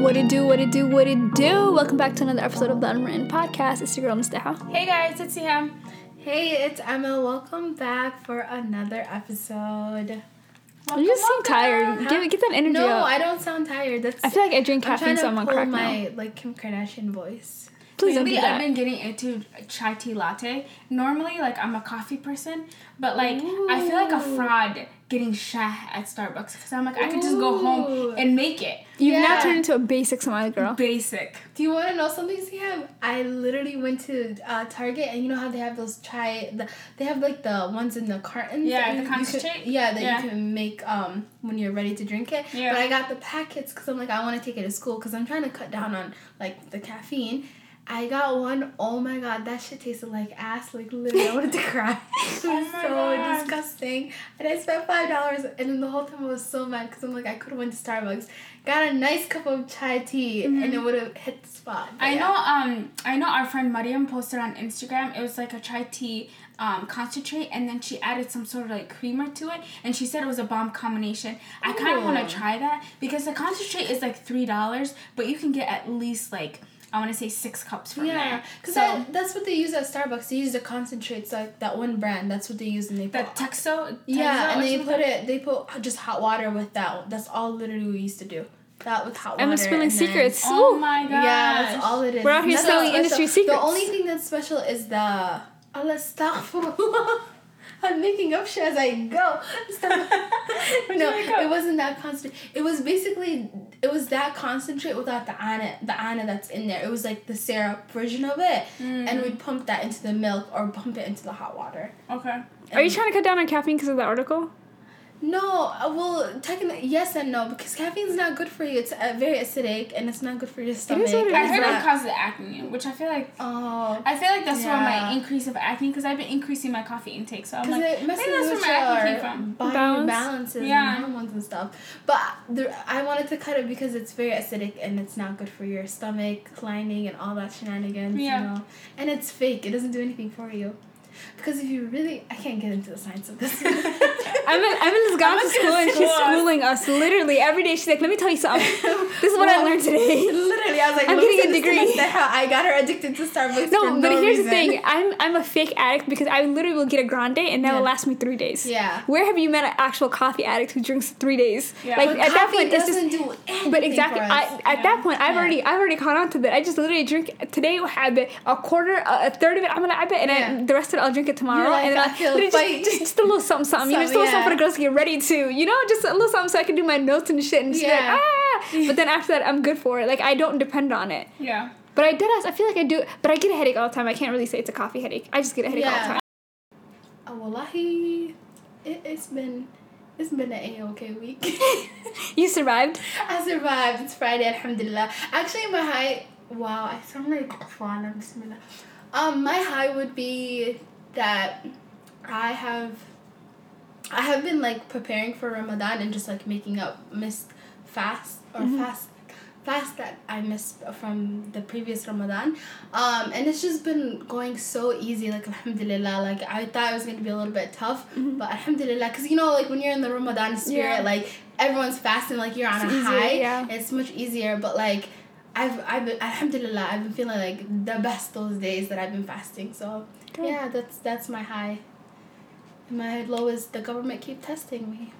What it do, what it do, what it do. Welcome back to another episode of the Unwritten Podcast. It's your girl, Mustaha. Hey guys, it's Siam. Hey, it's Emma. Welcome back for another episode. you just seem tired. Give, get that energy No, up. I don't sound tired. That's I feel like I drink caffeine, so I'm on crack my now. like Kim Kardashian voice. Please don't Lately, do that. I've been getting into chai tea latte. Normally, like I'm a coffee person, but like I feel like a Ooh. fraud getting shah at Starbucks because I'm like I could just go home and make it You've now turned into a basic Somali girl. basic. Do you want to know something, Siam? I literally went to uh, Target, and you know how they have those chai. The, they have like the ones in the cartons. Yeah, the you- you could- concentrate? yeah, that Yeah. you can make um when you're ready to drink it. Yeah. But I got the packets because I'm like I want to take it to school because I'm trying to cut down on like the caffeine. I got one. Oh my god, that shit tasted like ass. Like literally, I wanted to cry. it was Oh so God. disgusting. And I spent five dollars, and then the whole time I was so mad because I'm like I could have went to Starbucks, got a nice cup of chai tea, and it would have hit the spot. But I yeah. know. Um, I know our friend Mariam posted on Instagram. It was like a chai tea um, concentrate, and then she added some sort of like creamer to it, and she said it was a bomb combination. I kind of want to try that because the concentrate is like three dollars, but you can get at least like I want to say six cups from Yeah, there. because so that's what they use at Starbucks. They use the concentrates, like that one brand. That's what they use, and they the put. Tazo. yeah, and they Tazo- put it. They put just hot water with that. That's all literally we used to do. That with hot water. Emma's spilling and then- secrets. Oh my god. Yeah, that's all it is. We're out here That's selling industry secrets. The only thing that's special is the Allah. I'm making up shit as I go. No, it wasn't that concentrate. It was basically it was that concentrate without the anna the anna that's in there. It was like the syrup version of it, Mm. and we'd pump that into the milk or pump it into the hot water. Okay. Are you trying to cut down on caffeine because of the article? No, uh, well, technically yes and no because caffeine's not good for you. It's uh, very acidic and it's not good for your stomach. what it I is. heard It's it causes acne, which I feel like Oh. I feel like that's where my increase of acne because I've been increasing my coffee intake. So I'm like, it messes maybe that's where with my acne came from. body Balance? balances Yeah. and hormones and stuff. But there, I wanted to cut it because it's very acidic and it's not good for your stomach lining and all that shenanigans. Yeah. You know? And it's fake. It doesn't do anything for you. Because if you really, I can't get into the science of this. Evan, Evan's gone to school and she's schooling us literally every day. She's like, let me tell you something. This is what I learned today. Literally, I was like, I'm getting a degree. How I got her addicted to Starbucks. No, but here's reason. the thing. I'm I'm a fake addict because I literally will get a grande and that will last me three days. Yeah. Where have you met an actual coffee addict who drinks three days? Yeah. Like But at that point, it's just. doesn't do anything But exactly. I, at Yeah. that point, I've Yeah. already I've already caught on to that. I just literally drink today. I have a quarter, a, a third of it. I'm gonna have it, and Yeah. I, the rest of it I'll drink it tomorrow. You're like, and then I I'll- feel fight. just, just a little something, something. You know, just a little Something, something for the girls to get ready to. You know, just a little something so I can do my notes and shit and just be Yeah. like ah. But then after that, I'm good for it. Like I don't depend on it. Yeah. But I did. Ask I feel like I do. But I get a headache all the time. I can't really say it's a coffee headache. I just get a headache all the time. Oh, wallahi, it, it's been, it's been an A-okay week. You survived. I survived. It's Friday, alhamdulillah. Actually, my high. Wow, I sound like bismillah. Um, my high would be that I have. I have been like preparing for Ramadan and just like making up missed fast or fast fast that I missed from the previous Ramadan. Um, and it's just been going so easy, like alhamdulillah. Like I thought it was gonna be a little bit tough, but alhamdulillah, because you know, like when you're in the Ramadan spirit, Yeah. like everyone's fasting, like you're on It's a easier, high. yeah. It's much easier, but like I've I've been alhamdulillah, I've been feeling like the best those days that I've been fasting. So Good. yeah, that's that's my high. My low is the government keep testing me.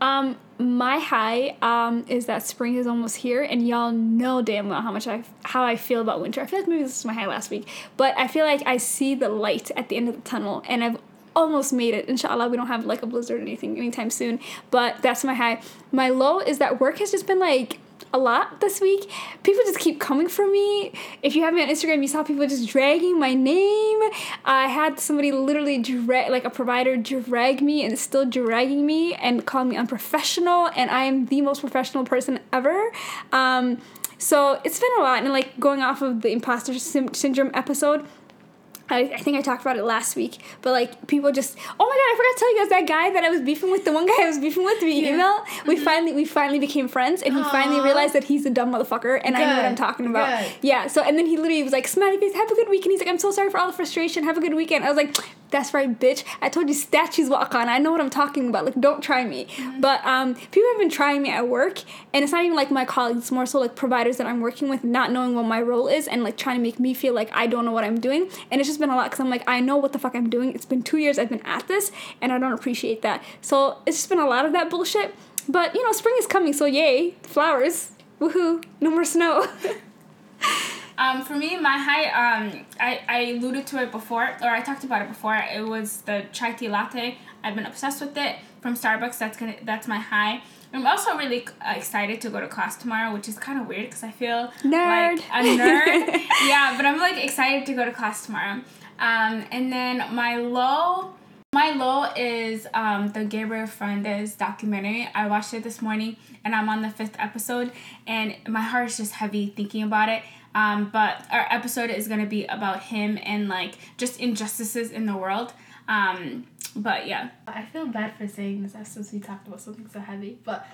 Um, my high um is that spring is almost here, and y'all know damn well how much I how I feel about winter. I feel like maybe this is my high last week, but I feel like I see the light at the end of the tunnel, and I've almost made it. Inshallah, we don't have like a blizzard or anything anytime soon. But that's my high. My low is that work has just been like a lot this week. People just keep coming for me. If you have me on Instagram, you saw people just dragging my name. I had somebody literally drag, like a provider, drag me and still dragging me and calling me unprofessional. And I am the most professional person ever. Um, so it's been a lot. And like going off of the imposter syndrome episode. I, I think I talked about it last week, but like people just oh my god I forgot to tell you guys that guy that I was beefing with the one guy I was beefing with via email we mm-hmm. finally we finally became friends and he finally realized that he's a dumb motherfucker and I know what I'm talking about. Good. yeah so and then he literally was like smiley face have a good week and he's like I'm so sorry for all the frustration have a good weekend. I was like That's right, bitch. I told you statues walk on. I know what I'm talking about. Like, don't try me. But um, people have been trying me at work, and it's not even like my colleagues. It's more so like providers that I'm working with, not knowing what my role is, and like trying to make me feel like I don't know what I'm doing. And it's just been a lot because I'm like, I know what the fuck I'm doing. It's been two years I've been at this, and I don't appreciate that. So it's just been a lot of that bullshit. But you know, spring is coming, so yay, flowers, woohoo, no more snow. Um, for me, my high, um, I, I alluded to it before, or I talked about it before. It was the chai tea latte. I've been obsessed with it from Starbucks. That's gonna, that's my high. I'm also really uh, excited to go to class tomorrow, which is kind of weird because I feel Nerd. like a nerd. yeah, but I'm like excited to go to class tomorrow. Um, and then my low, my low is um, the Gabriel Fernandez documentary. I watched it this morning, and I'm on the fifth episode, and my heart is just heavy thinking about it. Um, but our episode is gonna be about him and like just injustices in the world. Um, but yeah, I feel bad for saying this as since we talked about something so heavy, but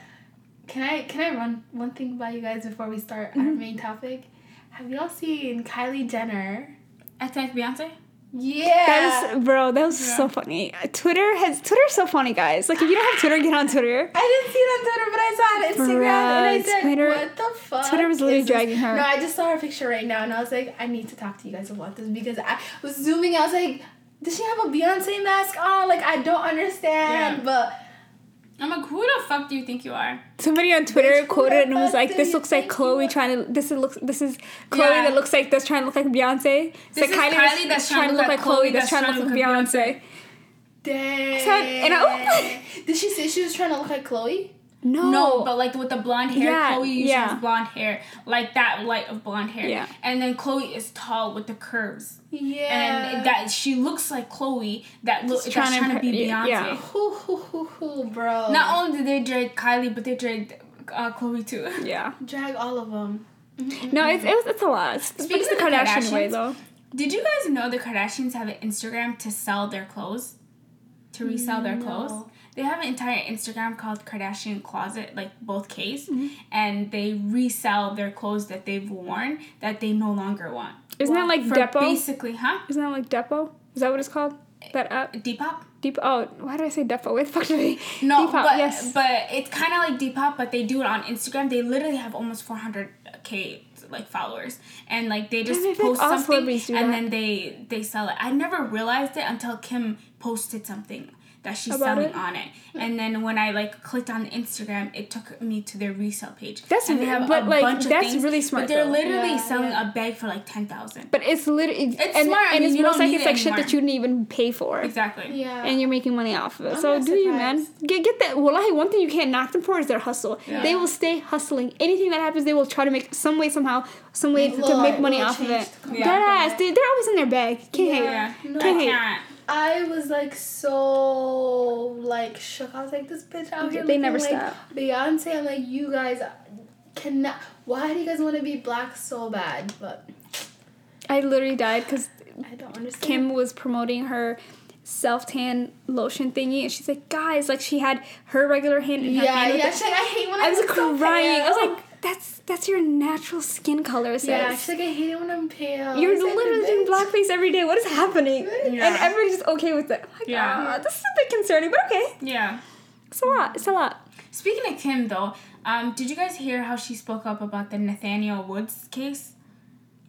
can I can I run one thing by you guys before we start our main topic? Have y'all seen Kylie Jenner? I think Beyonce. Yeah. That was, bro, that was Yeah. so funny. Twitter has Twitter's so funny, guys. Like, if you don't have Twitter, get on Twitter. I didn't see it on Twitter, but I saw it on Instagram, and I Bruh, said, Twitter- "What the fuck?" Twitter was literally dragging her. No, I just saw her picture right now, and I was like, "I need to talk to you guys about this because I was zooming. I was like, does she have a Beyonce mask on? Like, I don't understand." Yeah. But I'm like, who the fuck do you think you are? Somebody on Twitter Bitch, quoted the it and was like, "This looks like Chloe trying to. This is looks. This is Chloe Yeah. that looks like this trying to look like Beyonce. It's This is Kylie that's trying to look like Chloe that's trying to look like Beyonce. dang. said- and I- Did she say she was trying to look like Chloe? No, No, but like with the blonde hair, Yeah, Chloe usually yeah. has blonde hair, like that light of blonde hair. Yeah. And then Chloe is tall with the curves, Yeah. and that she looks like Chloe that look Just that's trying trying, to to be Beyonce. yeah. Hoo hoo hoo hoo, bro. Not only did they drag Kylie, but they dragged uh, Chloe too. yeah. drag all of them. No, it's it's, it's a lot. It's, it's Speaking the of the Kardashian way though. Did you guys know the Kardashians have an Instagram to sell their clothes? To resell their No. clothes? They have an entire Instagram called Kardashian Closet, like both K's, Mm-hmm. and they resell their clothes that they've worn that they no longer want. Isn't that like For Depo? basically, huh? Isn't that like Depo? Is that what it's called? That app? Depop? Deep. Oh, why did I say Depo? Where the fuck did I? No, Depop, but yes. but it's kind of like Depop, but they do it on Instagram. They literally have almost 400k like followers, and like they just like post something and that. then they they sell it. I never realized it until Kim posted something that she's About selling it? on it, and then when I like clicked on the Instagram, it took me to their resale page. That's and re- but, a like, that's really smart, But they're though. literally Yeah, selling yeah. a bag for like ten thousand. But it's literally It's and, smart, I and mean, it's you most like it's it like shit that you didn't even pay for. Exactly. Yeah. And you're making money off of it. I'm so not do you, man. Get get that. Wallahi, one thing you can't knock them for is their hustle. Yeah. They will stay hustling. Anything that happens, they will try to make some way, somehow, some way to Little- make money off of it. Yeah. Dead ass. They, they're always in their bag. Can't hate. Yeah. Can't hate. I was like so like shook. I was like, this bitch out here They never like stop. Beyonce. I'm like, you guys cannot. Why do you guys want to be black so bad? But I literally died because I don't understand. Kim was promoting her self tan lotion thingy, and she's like, guys, like she had her regular hand in her Yeah, hand. yeah. She's like, I hate when I, I was look so crying. I was like, that's that's your natural skin color, sis. yeah. She's like, I hate it when I'm pale. You're It's literally doing blackface every day. What is happening? Yeah. And everybody's just okay with it. Yeah. yeah. this is a bit concerning, but okay. Yeah. It's a lot. It's a lot. Speaking of Kim, though, um, did you guys hear how she spoke up about the Nathaniel Woods case?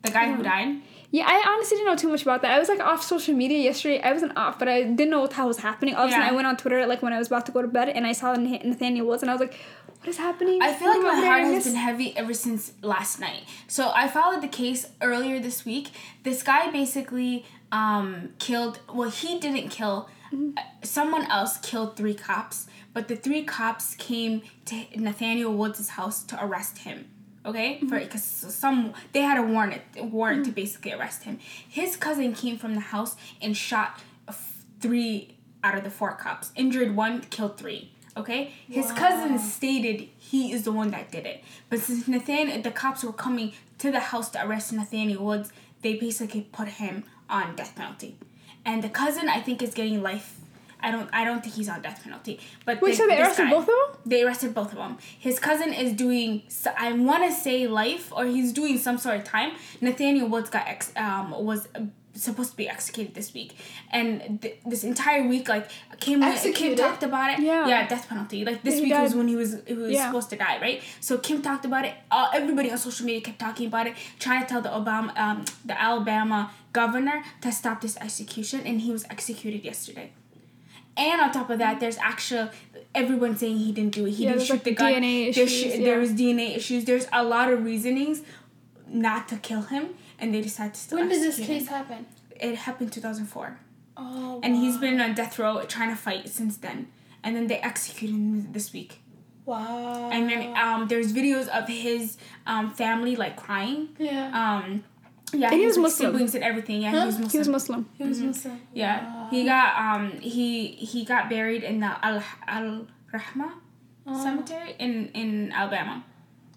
The guy who died? Yeah, I honestly didn't know too much about that. I was like off social media yesterday. I wasn't off, but I didn't know what the hell was happening. All of a sudden, Yeah. I went on Twitter like when I was about to go to bed, and I saw Nath- Nathaniel Woods, and I was like, "What is happening?" I feel like my heart has been heavy ever since last night. So I followed the case earlier this week. This guy basically um, killed, well, he didn't kill, Mm-hmm. uh, someone else killed three cops, but the three cops came to Nathaniel Woods' house to arrest him. Okay, for Mm-hmm. because some they had a warrant a warrant to basically arrest him. His cousin came from the house and shot f- three out of the four cops, injured one, killed three. Okay, his cousin stated he is the one that did it, but since Nathan the cops were coming to the house to arrest Nathaniel Woods, they basically put him on death penalty, and the cousin I think is getting life. I don't I don't think he's on death penalty, but Wait, the- so they arrested guy- both of them? they arrested both of them. His cousin is doing, I want to say life, or he's doing some sort of time. Nathaniel Woods got ex, um, was supposed to be executed this week, and th- this entire week, like Kim, Kim talked about it. Yeah. yeah, death penalty. Like this He week was when he was he was Yeah. supposed to die, right? So Kim talked about it. Uh, everybody on social media kept talking about it, trying to tell the Obama, um, the Alabama governor to stop this execution, and he was executed yesterday. And on top of that, there's actual everyone saying he didn't do it. He Yeah, didn't shoot like, the gun. DNA issues, sh- yeah. There was DNA issues. There's a lot of reasonings not to kill him, and they decided to still. When did this case him. happen? It happened 2004, Oh. and he's been on death row trying to fight since then. And then they executed him this week. Wow. And then um, there's videos of his um, family like crying. yeah. Um, yeah, And he was like, Muslim. siblings and everything. Yeah, Huh? he was Muslim. He was Muslim. he was Muslim. Yeah, Wow. he got um he he got buried in the Al Al Rahma Oh. cemetery in in Alabama.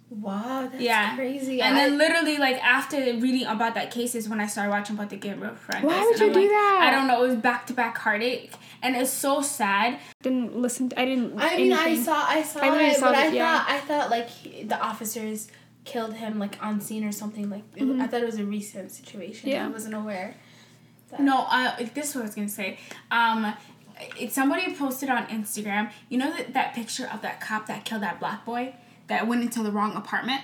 Wow, that's Yeah. crazy. And I- then literally like after reading about that case is when I started watching about the Gabriel friend. Why would and I'm you do like, that? I don't know. It was back to back heartache, and it's so sad. Didn't listen. To, I didn't. I mean, I saw, I saw I it, saw but it, I yeah. thought, I thought like he, the officers killed him like on scene or something. Like it- Mhm. I thought it was a recent situation. Yeah. I wasn't aware. that- No, uh, this is what I was gonna say. Um, it, somebody posted on Instagram. You know that that picture of that cop that killed that black boy that went into the wrong apartment.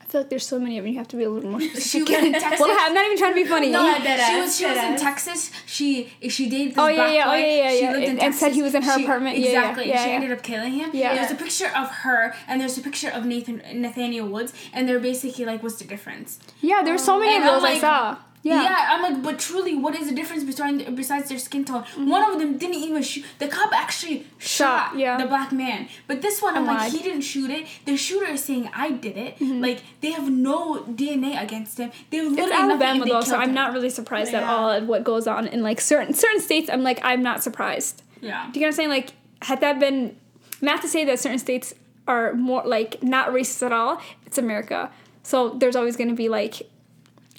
I feel like there's so many of them. You have to be a little more She specific. was in Texas. well, I'm not even trying to be funny. No, You- I did. she was she was in Texas. She she dated this Oh, yeah, black yeah, oh, yeah, yeah, she yeah. lived in And- and Texas. said he was in her She- apartment. Yeah, yeah, Exactly. yeah, she yeah. ended up killing him. Yeah. There's a picture of her and there's a picture of Nathan Nathaniel Woods and they're basically like, what's the difference? yeah, there's so oh. many And of I'm those I saw. Yeah. I'm like, but truly, what is the difference between besides their skin tone? Mm-hmm. One of them didn't even shoot. The cop actually shot, Shot, yeah. the black man, but this one, I'm And like, lied. he didn't shoot it. The shooter is saying I did it. Mm-hmm. Like they have no DNA against him. They have It's literally nothing, Alabama though, so I'm him. not really surprised at all at what goes on in like certain certain states. I'm like I'm not surprised. Yeah. Do you get what I'm saying? Like, had that been not to say that certain states are more like not racist at all, it's America. So there's always going to be like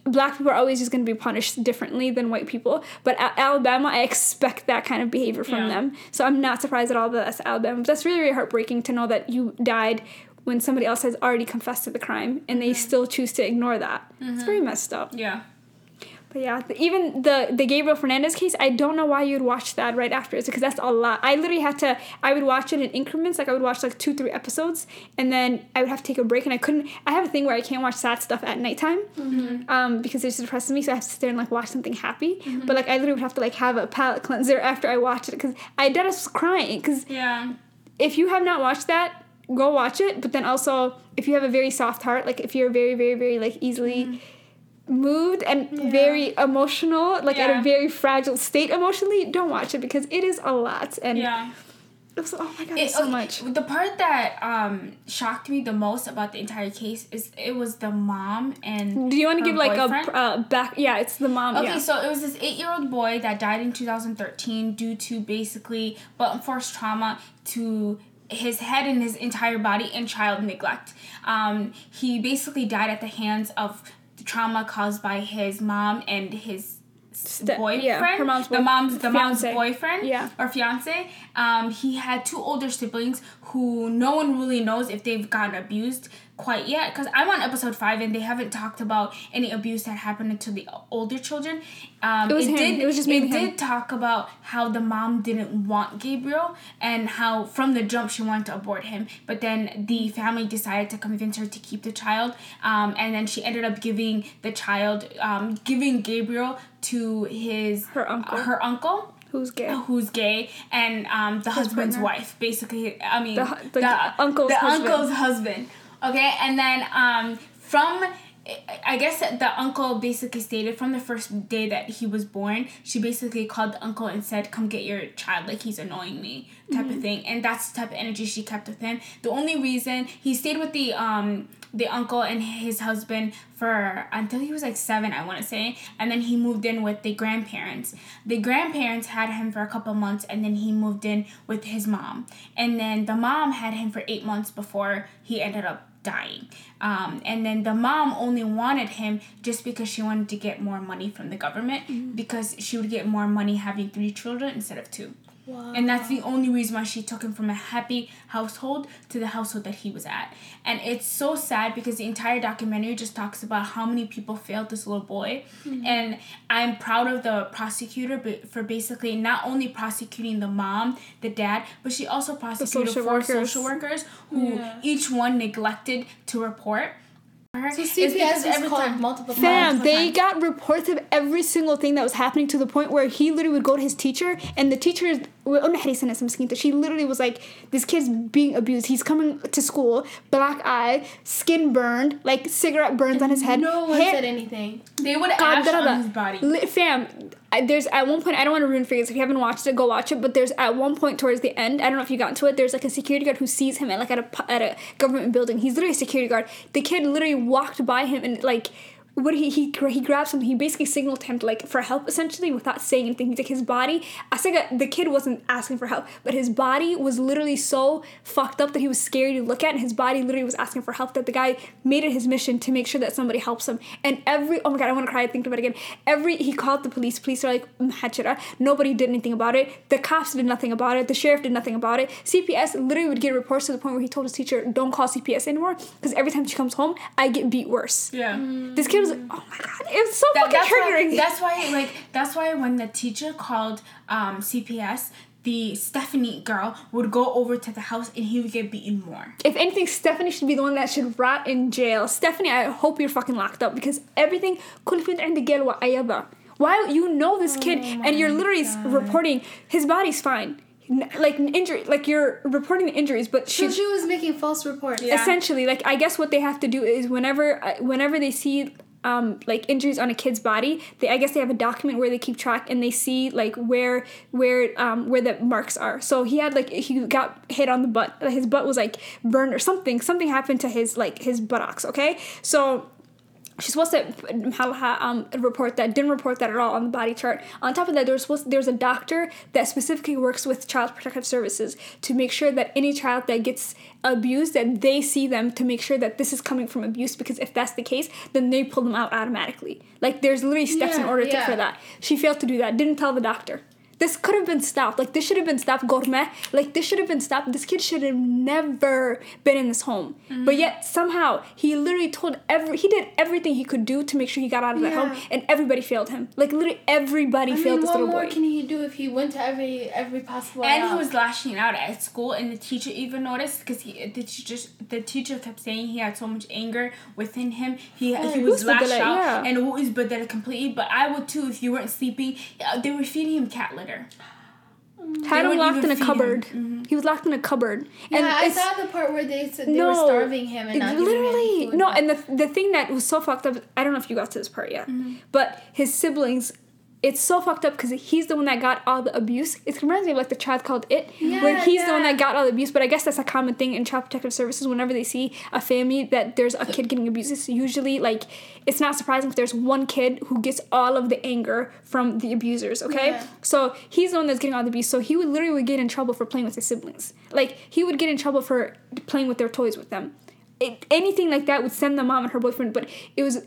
black people are always just going to be punished differently than white people. But at Alabama, I expect that kind of behavior from Yeah. them. So I'm not surprised at all that that's Alabama. But that's really, really heartbreaking to know that you died when somebody else has already confessed to the crime and they mm-hmm. still choose to ignore that. It's mm-hmm. very messed up. Yeah. Yeah, even the the Gabriel Fernandez case, I don't know why you'd watch that right after because that's a lot. I literally had to. I would watch it in increments. Like I would watch like two, three episodes, and then I would have to take a break. And I couldn't. I have a thing where I can't watch sad stuff at nighttime, mm-hmm. um, because it just depresses me. So I have to sit there and like watch something happy. Mm-hmm. But like I literally would have to like have a palate cleanser after I watched it because I dead was crying. Because Yeah. if you have not watched that, go watch it. But then also, if you have a very soft heart, like if you're very, very, very like easily mm-hmm. Moved and very emotional, like at a very fragile state emotionally, don't watch it because it is a lot. And Yeah. it was, oh my god, It- so okay, much. The part that um shocked me the most about the entire case is it was the mom and. Do you want to give like a uh, back? Yeah, it's the mom. Okay, yeah. so it was this eight-year-old boy that died in 2013 due to basically blunt force trauma to his head and his entire body and child neglect. Um, he basically died at the hands of trauma caused by his mom and his Ste- boyfriend. yeah, her mom's the mom's the mom's boyfriend. Yeah. or fiance. Um, he had two older siblings who no one really knows if they've gotten abused quite yet. Because I'm on episode five and they haven't talked about any abuse that happened to the older children. Um, It was him. Did, It was just me. it mainly him. did talk about how the mom didn't want Gabriel and how from the jump she wanted to abort him, but then the family decided to convince her to keep the child, um, and then she ended up giving the child, um, giving Gabriel to his Her uncle. her uncle Who's gay? who's gay and um, the husband's partner. wife basically i mean The hu- the uncle's the husband. uncle's husband okay and then um, from I guess the uncle basically stated from the first day that he was born, she basically called the uncle and said, Come get your child, like he's annoying me, type Mm-hmm. of thing. And that's the type of energy she kept with him. The only reason he stayed with the um the uncle and his husband for until he was like seven, I wanna say. And then he moved in with the grandparents. The grandparents had him for a couple months and then he moved in with his mom. And then the mom had him for eight months before he ended up dying. Um, and then the mom only wanted him just because she wanted to get more money from the government because she would get more money having three children instead of two. Wow. And that's the only reason why she took him from a happy household to the household that he was at. And it's so sad because the entire documentary just talks about how many people failed this little boy. Mm-hmm. And I'm proud of the prosecutor for basically not only prosecuting the mom, the dad, but she also prosecuted social four workers. social workers who Yeah. each one neglected to report. Her. So It's CPS because was every called time- multiple Fam, times. they got reports of every single thing that was happening to the point where he literally would go to his teacher and the teacher is well skin to she literally was like this kid's being abused he's coming to school black eye skin burned like cigarette burns on his head No one hair- said anything. They would God, ash da, da, da. on his body. Li- fam, I, there's at one point I don't want to ruin for figures. If you haven't watched it, go watch it. But there's at one point towards the end, I don't know if you got into it. There's like a security guard who sees him at like at a at a government building. He's literally a security guard. The kid literally walked by him and like. What he he he grabbed something. He basically signaled him to like for help essentially without saying anything. He's like his body. I think the kid wasn't asking for help, but his body was literally so fucked up that he was scary to look at, and his body literally was asking for help. That the guy made it his mission to make sure that somebody helps him. And every oh my god, I want to cry. I Think about it again. Every he called the police. Police are like mm, "Mhachira." Nobody did anything about it. The cops did nothing about it. The sheriff did nothing about it. CPS literally would get reports to the point where he told his teacher, "Don't call CPS anymore," because every time she comes home, I get beat worse. Yeah. Mm. This kid was like, oh my god, it was so That- fucking that's why, triggering. that's why like that's why when the teacher called um, CPS, the Stephanie girl would go over to the house and he would get beaten more. if anything, Stephanie should be the one that should rot in jail. Stephanie, I hope you're fucking locked up because everything كل بنت عندك جلوة أيضا. Why you know this kid and you're literally s- reporting his body's fine, N- like an injury, like you're reporting the injuries, but So she she was making false reports. Yeah. essentially like I guess what they have to do is whenever uh, whenever they see um, like injuries on a kid's body, they I guess they have a document where they keep track and they see like where where um, where the marks are. So he had like he got hit on the butt. His butt was like burned or something. Something happened to his like his buttocks. Okay, so she's supposed to um, report that didn't report that at all on the body chart on top of that there's there's a doctor that specifically works with child protective services to make sure that any child that gets abused that they see them to make sure that this is coming from abuse because if that's the case then they pull them out automatically. Like there's literally steps in Yeah, order to, yeah. for that. She failed to do that. Didn't tell the doctor this could have been stopped. Like this should have been stopped. Gourmet. Like this should have been stopped. This kid should have never been in this home. But mm. yet somehow he literally told every he did everything he could do to make sure he got out of that home, and everybody failed him. Like literally everybody I failed mean, this what more can he do if he went to every every possible? And he was lashing out at school, and the teacher even noticed because he the teacher the teacher kept saying he had so much anger within him. He he was the lashed delay? out, Yeah. and who is badala completely. But I would too if you weren't sleeping. Uh, they were feeding him cat litter. Had him locked in a feed him. cupboard. Mm-hmm. He was locked in a cupboard. Yeah, and I saw the part where they said they no, were starving him and not giving literally him food. no. And the the thing that was so fucked up. I don't know if you got to this part yet, Mm-hmm. but his siblings. It's so fucked up because he's the one that got all the abuse. It reminds me of like the child called It, where Yeah, he's the one that got all the abuse. But I guess that's a common thing in child protective services. Whenever they see a family that there's a kid getting abused, it's usually like it's not surprising if there's one kid who gets all of the anger from the abusers. Okay, Yeah. so he's the one that's getting all the abuse. So he would literally would get in trouble for playing with his siblings. Like he would get in trouble for playing with their toys with them. It, anything like that would send the mom and her boyfriend. But it was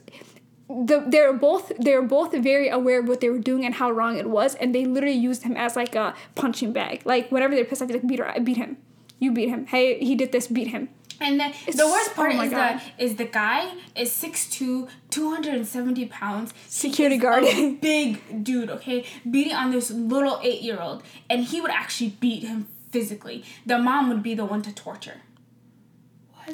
the they're both they're both very aware of what they were doing and how wrong it was, and they literally used him as like a punching bag. Like whenever they're pissed off, like beat her, I beat him. You beat him. Hey, he did this. Beat him. And then the worst part oh is God. the is the guy is 6'2", 270 pounds. Security guard. a big dude, okay, beating on this little eight year old, and he would actually beat him physically. The mom would be the one to torture.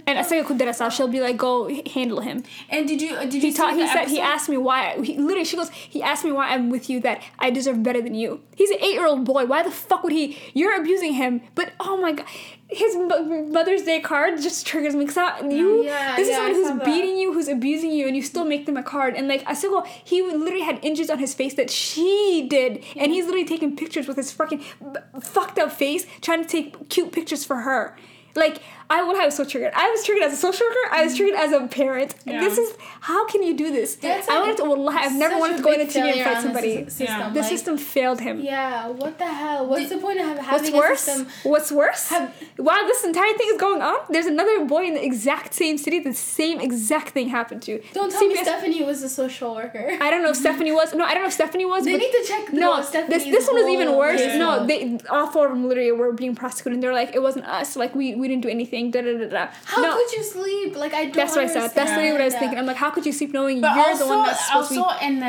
And Asaya Kuderasa, she'll be like, go handle him. And did you did you He taught. He said. He asked me why. He literally. She goes. He asked me why I'm with you. That I deserve better than you. He's an eight year old boy. Why the fuck would he? You're abusing him. But oh my god, his mo- Mother's Day card just triggers me. Cause I, oh, you. Yeah, this is yeah, I someone who's that. beating you, who's abusing you, and you still make them a card. And like I still go. He literally had injuries on his face that she did, and he's literally taking pictures with his fucking b- fucked up face, trying to take cute pictures for her. Like I would I was so triggered. I was triggered as a social worker. I was triggered as a parent. Yeah. This is how can you do this? That's I like wanted to. Wallahi, I've never wanted to go big into TV and fight on the somebody. system. Yeah. The like, system failed him. Yeah, what the hell? What's the point of having What's a worse? system? What's worse? Have- While this entire thing is going on, there's another boy in the exact same city. The same exact thing happened to. Don't tell me Stephanie was a social worker. I don't know if Stephanie was. No, I don't know if Stephanie was. They but- need to check the- No, Stephanie's this this one was even worse. case No, log. they all four of them literally were being prosecuted. and They're like, it wasn't us. Like we we didn't do anything. Da da da da. How no, could you sleep? Like I don't. that's what I said. That's literally what I was understand thinking. I'm like, how could you sleep knowing But you're also, the one that's supposed also to be? in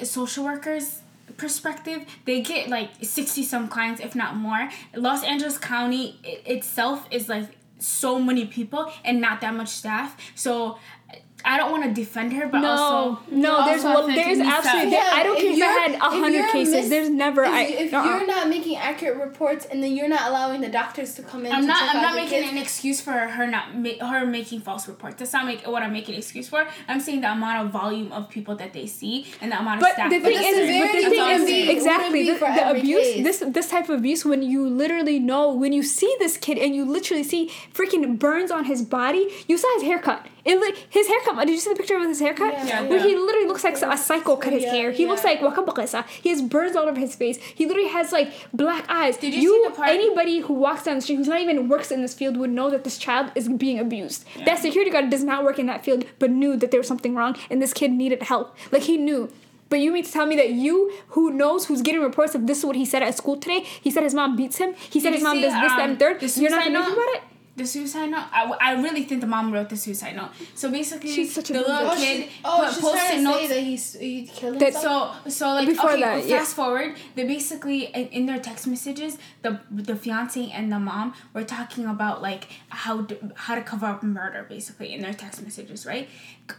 the social workers perspective, they get like sixty some clients, if not more. Los Angeles County i- itself is like so many people and not that much staff. So I don't want to defend her, but No, also no, also there's well, there's absolutely. to- there- I don't care if I you're- had a hundred cases. mis- there's never. If, I. if uh-uh. you're not making accurate reports and then you're not allowing the doctors to come in, I'm to not. check I'm not making kids, an excuse for her not ma- her making false reports. That's not make what I'm making an excuse for. I'm saying the amount of volume of people that they see and the amount of But staff. the that thing the is, but the thing is be- exactly the, for the abuse. case. This this type of abuse when you literally know when you see this kid and you literally see freaking burns on his body. You saw his haircut. It li- his haircut. Did you see the picture of his haircut? Yeah, Yeah. Where he literally looks like a psycho cut his Yeah, hair. He looks yeah. like wakabakasa. He has burns all over his face. He literally has like black eyes. Did you see the part- Anybody who walks down the street who's not even works in this field would know that this child is being abused. That security guard does not work in that field, but knew that there was something wrong and this kid needed help. Like he knew. But you mean to tell me that you, who knows, who's getting reports of this is what he said at school today? He said his mom beats him. He said Did his mom see, does this, that, um, and third. the You're not gonna think note? about it. The suicide note. I, I really think the mom wrote the suicide note. So basically, She's such a the good little bitch. kid oh, put she's post-it trying to notes. say that he's he killed That- himself. So so like Before okay, that, fast yeah. forward. They basically in, in their text messages, the the fiance and the mom were talking about like how to, how to cover up murder basically in their text messages, right?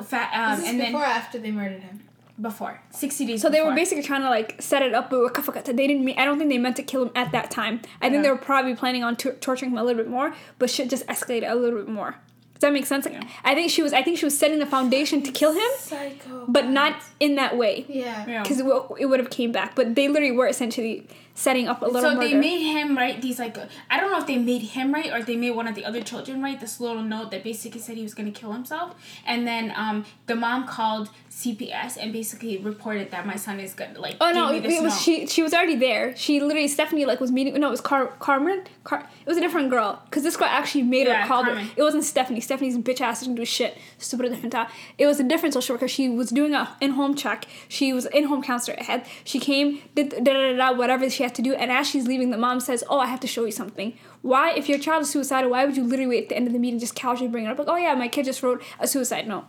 Fat, um, Is this and then before or after they murdered him? Before sixty days. So they were basically trying to like set it up, but. They didn't mean. I don't think they meant to kill him at that time. I think they were probably planning on tor- torturing him a little bit more, but shit just escalated a little bit more. Does that make sense? Like, I think she was. I think she was setting the foundation to kill him, Psycho. but not in that way. Yeah. Yeah. Because it, wo- it would have came back, but they literally were essentially setting up a little so murder. they made him write these like I don't know if they made him write or they made one of the other children write this little note that basically said he was gonna kill himself, and then um the mom called CPS and basically reported that my son is gonna like. Oh no, it, was she. She was already there. She literally Stephanie like was meeting. No, it was Car Carmen. Car. It was a different girl because this girl actually made her Yeah, called Carmen. her. It wasn't Stephanie. Stephanie's bitch ass didn't do shit. Stupid different. It was a different social worker. She was doing a in home check. She was in home counselor ahead. She came did da da da da whatever she had to do. And as she's leaving, the mom says, "Oh, I have to show you something." Why, if your child is suicidal, why would you literally wait at the end of the meeting just casually bring it up like, "Oh yeah, my kid just wrote a suicide note."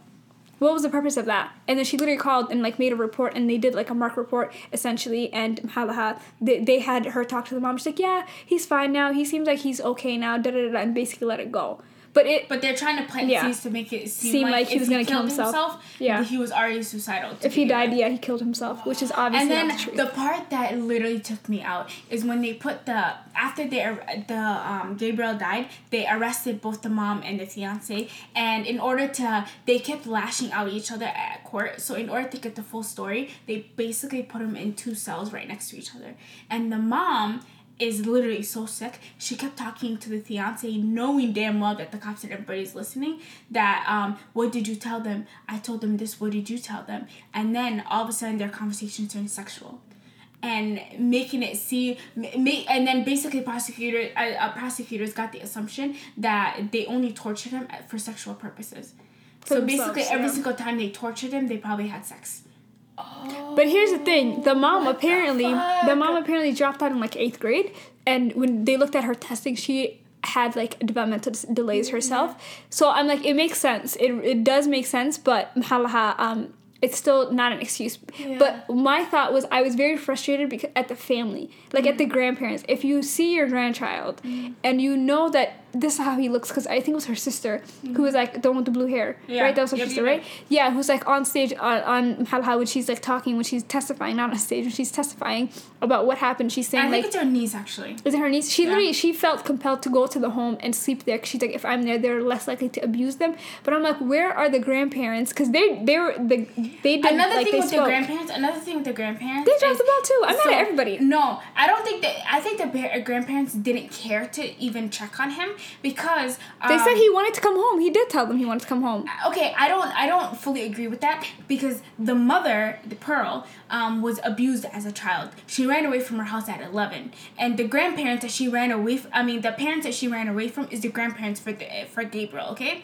What was the purpose of that? And then she literally called and like made a report and they did like a mark report essentially and Malaha they, they had her talk to the mom. She's like, Yeah, he's fine now. He seems like he's okay now, da da da and basically let it go. But it But they're trying to plant Yeah. seeds to make it seem, Seem like, like he was gonna kill killed himself. Yeah. he was already suicidal. to if he died, yeah, he killed himself, which is obviously And then not the the part that literally took me out is when they put the after they the um, Gabriel died, they arrested both the mom and the fiance, and in order to they kept lashing out each other at court. So in order to get the full story, they basically put them in two cells right next to each other, and the mom is literally so sick. She kept talking to the fiance, knowing damn well that the cops and everybody's listening. That um, what did you tell them? I told them this. What did you tell them? And then all of a sudden, their conversation turned sexual, and making it see, make, and then basically prosecutor, uh, uh, prosecutors got the assumption that they only tortured him for sexual purposes. For so basically, every single time they tortured him, they probably had sex. But here's the thing: the mom the apparently, the, fuck? mom apparently dropped out in like eighth grade, and when they looked at her testing, she had like developmental delays herself. So I'm like, it makes sense. It it does make sense, but mahalaha, um, it's still not an excuse. But my thought was, I was very frustrated because at the family, like at the grandparents. If you see your grandchild, and you know that this is how he looks, because I think it was her sister who was mm-hmm. like the one with the blue hair, Yeah. right? That was her Yep, sister, yep, right? Yeah, who's like on stage on on Halha when she's like talking when she's testifying, not on stage when she's testifying about what happened. She's saying I think like. it's her niece actually. Is it her niece? She Yeah. literally she felt compelled to go to the home and sleep there. 'cause she's like, if I'm there, they're less likely to abuse them. But I'm like, where are the grandparents? Because they they were the they did Another like thing with the grandparents. Another thing with the grandparents. They dropped the ball too. I'm so- not at everybody. No, I don't think that. I think the par- grandparents didn't care to even check on him because They said um, he wanted to come home. He did tell them he wanted to come home. okay i don't i don't fully agree with that because the mother the pearl um, was abused as a child. She ran away from her house at 11 and the grandparents that she ran away from i mean the parents that she ran away from is the grandparents for the for gabriel okay?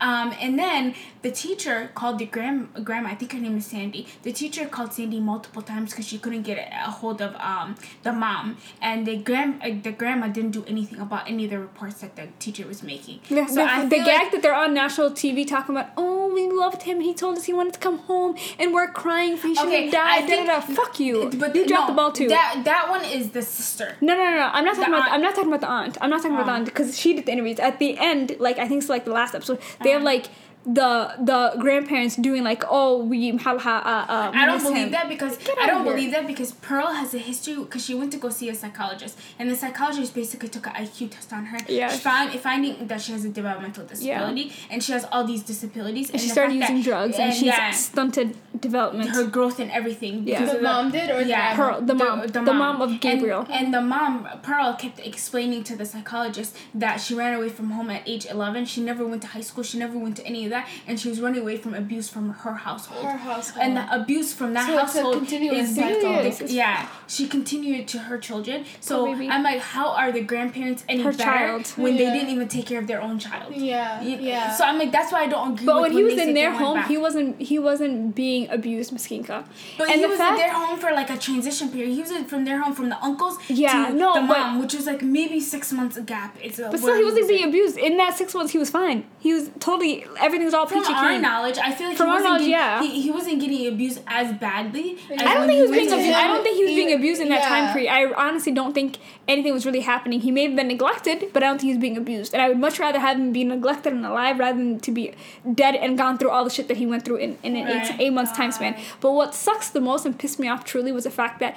Um, and then the teacher called the grand grandma i think her name is sandy. The teacher called sandy multiple times because she couldn't get a hold of um, the mom. And the grand uh, the grandma didn't do anything about any of the reports that the teacher was making. The, so the, I the gag like- that they're on national TV talking about, oh, we loved him. He told us he wanted to come home, and we're crying for he should Okay, have died. Da, da. Fuck you. But you dropped no, the ball too. That that one is the sister. no, no, no, no. I'm not talking The about. aunt. I'm not talking about the aunt. I'm not talking about the Oh. aunt because she did the interviews. At the end, like I think it's like the last episode, they have Uh-huh. like the the grandparents doing like, oh, we have ha, uh, uh, I don't believe him. that because Get I don't here. believe that because Pearl has a history because she went to go see a psychologist and the psychologist basically took an IQ test on her. Yeah. She found finding that she has a developmental disability and she has all these disabilities And she the started using that- drugs, and she's yeah, stunted development. her growth and everything. Yeah. The of the- mom did or the yeah, Pearl, the mom, the mom of And- Gabriel. And, the mom, Pearl, kept explaining to the psychologist that she ran away from home at age 11. She never went to high school. She never went to any that. And she was running away from abuse from her household. Her household. And the abuse from that So household is cycle. Oh, yes, yeah, she continued to her children. So. I'm like, how are the grandparents any Her better child. when Yeah. they didn't even take care of their own child? yeah, You- yeah. So I'm like, that's why I don't agree. But when he was in their home, he wasn't he wasn't being abused, Miskinka. But and he the was fact- in their home for like a transition period. He was in, from their home from the uncles Yeah, to no, the but- mom, which was like maybe six months a gap. It's a But still, he wasn't being abused. In that six months, he was fine. He was totally everything's all From peachy our keen. knowledge, I feel like From he our wasn't knowledge, getting, yeah. he, he wasn't getting abused as badly. as I don't think he was being to abused. I don't think he was being abused in that yeah. time period. I honestly don't think anything was really happening. He may have been neglected, but I don't think he was being abused. And I would much rather have him be neglected and alive rather than to be dead and gone through all the shit that he went through in, in an Right. eight, eight months time span. But what sucks the most and pissed me off truly was the fact that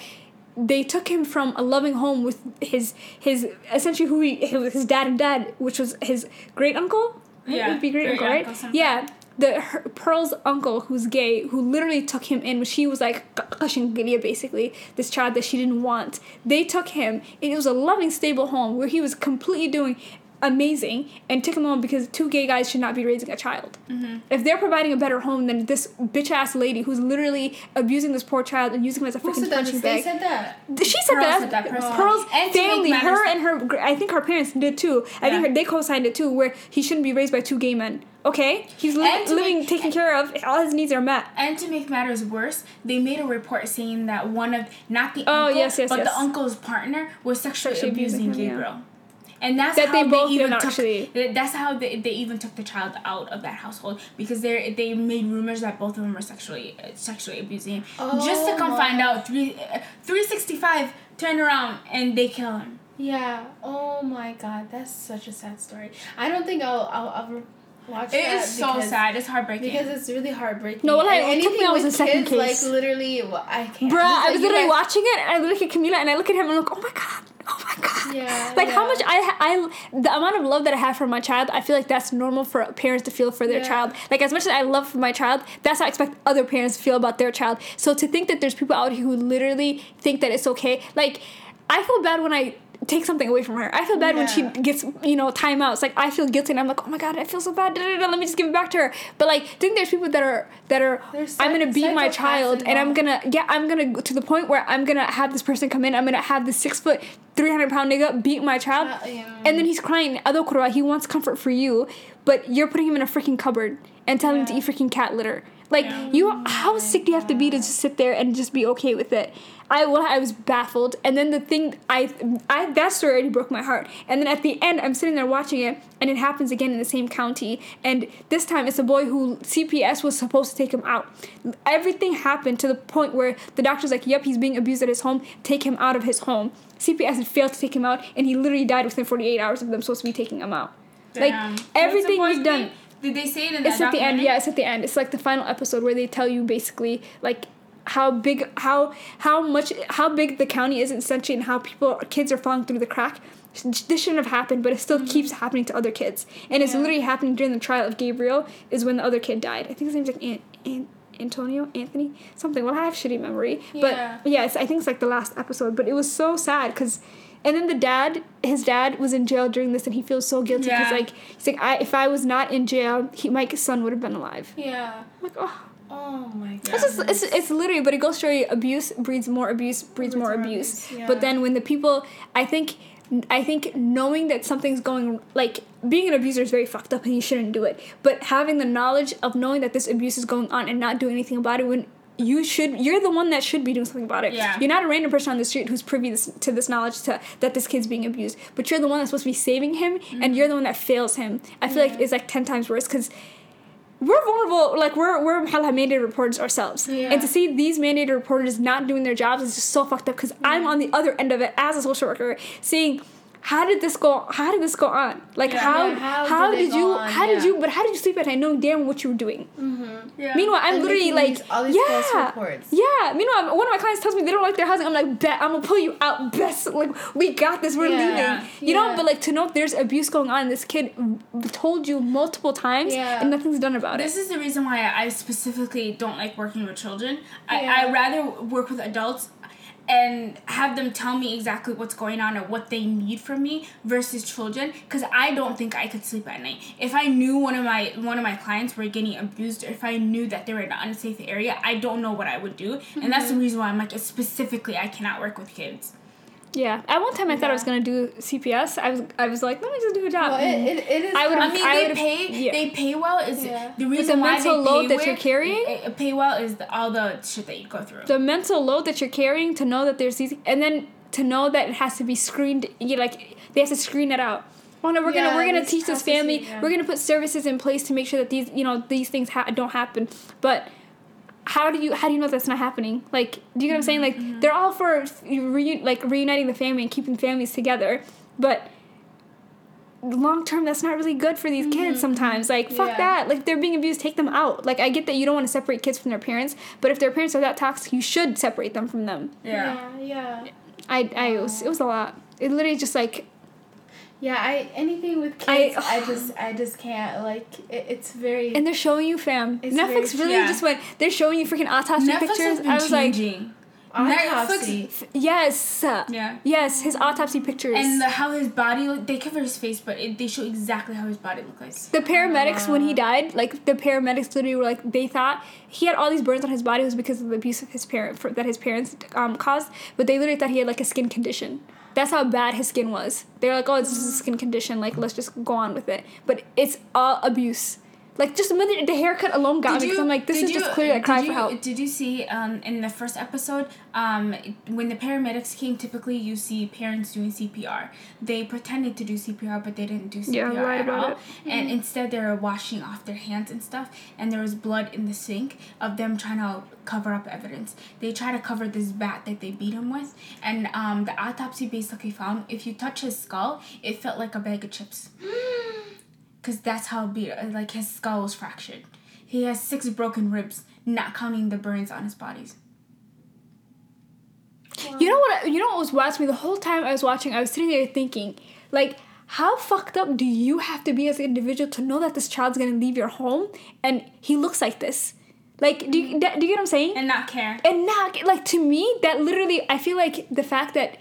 they took him from a loving home with his his essentially who he his dad and dad, which was his great uncle. Yeah, it would be great uncle, right? Yeah, the her, Pearl's uncle, who's gay, who literally took him in when she was like Kashingilia, basically this child that she didn't want. They took him, and it was a loving, stable home where he was completely doing amazing, and took him home because two gay guys should not be raising a child. Mm-hmm. If they're providing a better home than this bitch ass lady who's literally abusing this poor child and using him as a Who freaking said that? punching They bag. said that. She said Pearl that. said that. Pearl's And family, her and her, I think her parents did too. I think her, they co-signed it too, where he shouldn't be raised by two gay men. Okay, he's li- living, make- taken care of. All his needs are met. And to make matters worse, they made a report saying that one of not the Oh, uncle, yes, yes, but yes. the uncle's partner was sexually, Sexually abusing abusing, him, yeah. Gabriel. And that's That how they they, both even took. actually. That's how they, they even took the child out of that household because they they made rumors that both of them were sexually uh, sexually abusing him. Just to Oh come my. find out three uh, three sixty five turn around and they kill him. Yeah. Oh my god, that's such a sad story. I don't think I'll I'll ever watch It that is so sad. It's heartbreaking. Because it's really heartbreaking. No, well, I- And it took me anything almost with a second kids, case. Like literally, well, I can't. Bruh, I was you literally guys- watching it, and I look at Camila, and I look at him, and I'm like, oh my god, oh my god. Yeah, Like how much I I the amount of love that I have for my child, I feel like that's normal for parents to feel for their Yeah. child. Like as much as I love for my child, that's how I expect other parents to feel about their child. So to think that there's people out here who literally think that it's okay, like I feel bad when I take something away from her. I feel bad when she gets, you know, timeouts. Like I feel guilty and I'm like, oh my god, I feel so bad. Da, da, da, let me just give it back to her. But like, I think there's people that are that are There's I'm gonna beat my child and I'm gonna yeah, I'm gonna go to the point where I'm gonna have this person come in, I'm gonna have this six foot, three hundred pound nigga beat my child. Uh, yeah. And then he's crying, Adokura, he wants comfort for you, but you're putting him in a freaking cupboard and telling him to eat freaking cat litter. Like Yeah. you how sick do you have to be to just sit there and just be okay with it? I well, I was baffled. And then the thing I I that story already broke my heart. And then at the end I'm sitting there watching it and it happens again in the same county. And this time it's a boy who CPS was supposed to take him out. Everything happened to the point where the doctor's like, Yep, he's being abused at his home, take him out of his home. CPS had failed to take him out and he literally died within 48 hours of them supposed to be taking him out. Like Damn. What's everything was done. thing? Did they say it in It's at the end. Yeah, it's at the end. It's like the final episode where they tell you basically like how big how how much how big the county is essentially and how people kids are falling through the crack. This shouldn't have happened, but it still mm-hmm. keeps happening to other kids, and it's literally happening during the trial of Gabriel. Is when the other kid died. I think his name's like An- An- Antonio Anthony something. Well, I have shitty memory, Yeah. but yeah, I think it's like the last episode. But it was so sad because And then the dad, his dad was in jail during this, and he feels so guilty because Yeah. like he's like, I, if I was not in jail, he, my son would have been alive. Yeah. I'm like, oh, Oh my god. it's, just, it's it's literally, but it goes you, abuse breeds more abuse, breeds more abuse. abuse, yeah. But then when the people, I think, I think knowing that something's going like being an abuser is very fucked up and you shouldn't do it. But having the knowledge of knowing that this abuse is going on and not doing anything about it when you should you're the one that should be doing something about it. Yeah. You're not a random person on the street who's privy to this knowledge to that this kid's being abused. But you're the one that's supposed to be saving him and mm-hmm. you're the one that fails him. I feel like it's like ten times worse because we're vulnerable. Like we're we're mandated reporters ourselves, Yeah. and to see these mandated reporters not doing their jobs is just so fucked up. Because I'm on the other end of it as a social worker, seeing how did this go? How did this go on? Like Yeah. how Yeah, how how, did did you on? how did you but how did you sleep at night knowing damn what you were doing? Mm-hmm. Yeah. Meanwhile, I'm And literally like, these- all these yeah, reports. yeah. Meanwhile, one of my clients tells me they don't like their housing. I'm like, bet I'm gonna pull you out. Best, like we got this. We're Yeah. leaving. You know, but like to know there's abuse going on. This kid told you multiple times, Yeah. and nothing's done about it. This is the reason why I specifically don't like working with children. I, Yeah. I rather work with adults and have them tell me exactly what's going on or what they need from me versus children because I don't think I could sleep at night. If I knew one of my one of my clients were getting abused or if I knew that they were in an unsafe area, I don't know what I would do. And that's mm-hmm. the reason why I'm like specifically I cannot work with kids. Yeah. At one time, I thought I was gonna do CPS. I was I was like, let me just do a job. Well, it, it, it is. I would- I mean, I they pay. yeah. They pay well. Is Yeah. the the reason why the mental they load pay that you're carrying? eh, Pay well is the, all the shit that you go through. the mental load that you're carrying to know that there's these, and then to know that it has to be screened. You like they have to screen it out. Oh no, we're gonna we're gonna teach this family. yeah. We're gonna put services in place to make sure that these you know these things ha- don't happen. But how do you how do you know that's not happening? Like, do you know what I'm saying? Like, Mm-hmm. they're all for reu- like reuniting the family and keeping families together, but long term that's not really good for these kids sometimes like fuck Mm-hmm. Yeah. that like they're being abused take them out like i get that you don't want to separate kids from their parents but if their parents are that toxic you should separate them from them yeah. Yeah, yeah. i i it was, it was a lot it literally just like Yeah, I anything with I- kids, I, just I just can't like it, it's very and they're showing you fam netflix very- really yeah. just went they're showing you freaking autopsy Netflix pictures i was changing. autopsy. like yes yeah. yes his autopsy pictures And the, how his body look, they cover his face, but it, they show exactly how his body looks like. the paramedics when he died like the paramedics literally were like they thought he had all these burns on his body was because of the abuse of his parent for, that his parents um, caused but they literally thought he had like a skin condition that's how bad his skin was. They're like oh it's just a skin condition. Like let's just go on with it. But it's all abuse like just a minute the haircut alone got me because i'm like this did is just you- clearly a cry did for help Did you see um, in the first episode um, when the paramedics came? Typically, you see parents doing CPR. They pretended to do CPR, but they didn't do CPR Yeah, right at all. it. And instead, they were washing off their hands and stuff. And there was blood in the sink of them trying to cover up evidence. They try to cover this bat that they beat him with, and um, the autopsy basically found if you touch his skull, it felt like a bag of chips. Cause that's how be like his skull was fractured. He has six broken ribs, not counting the burns on his bodies. You know what? You know what was watching me the whole time I was watching. I was sitting there thinking, like, how fucked up do you have to be as an individual to know that this child's gonna leave your home and he looks like this? Like, do you, do you get what I'm saying? And not care. And not like to me that literally, I feel like the fact that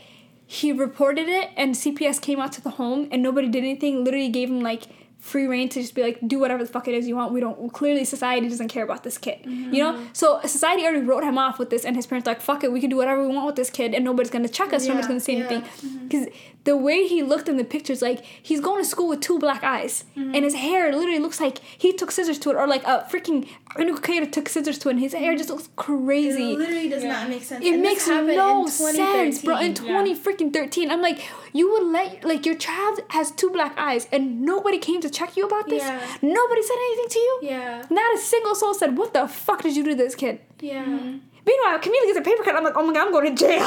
he reported it and CPS came out to the home and nobody did anything literally gave him like free reign to just be like do whatever the fuck it is you want we don't clearly society doesn't care about this kid you know mm-hmm. so society already wrote him off with this and his parents like fuck it we can do whatever we want with this kid and nobody's gonna check us nobody's gonna say yeah. anything mm-hmm. because the way he looked in the pictures like he's going to school with two black eyes mm-hmm. and his hair literally looks like he took scissors to it or like a freaking Anuka took scissors to it and his hair just looks crazy It literally does Yeah. not make sense. it And makes no sense, bro. In 2013. twenty freaking thirteen, I'm like, you would let like your child has two black eyes, and nobody came to check you about this. Yeah. Nobody said anything to you. Yeah. Not a single soul said, "What the fuck did you do to this kid?" Yeah. Mm-hmm. Meanwhile, Camila gets a paper cut. I'm like, "Oh my god, I'm going to jail."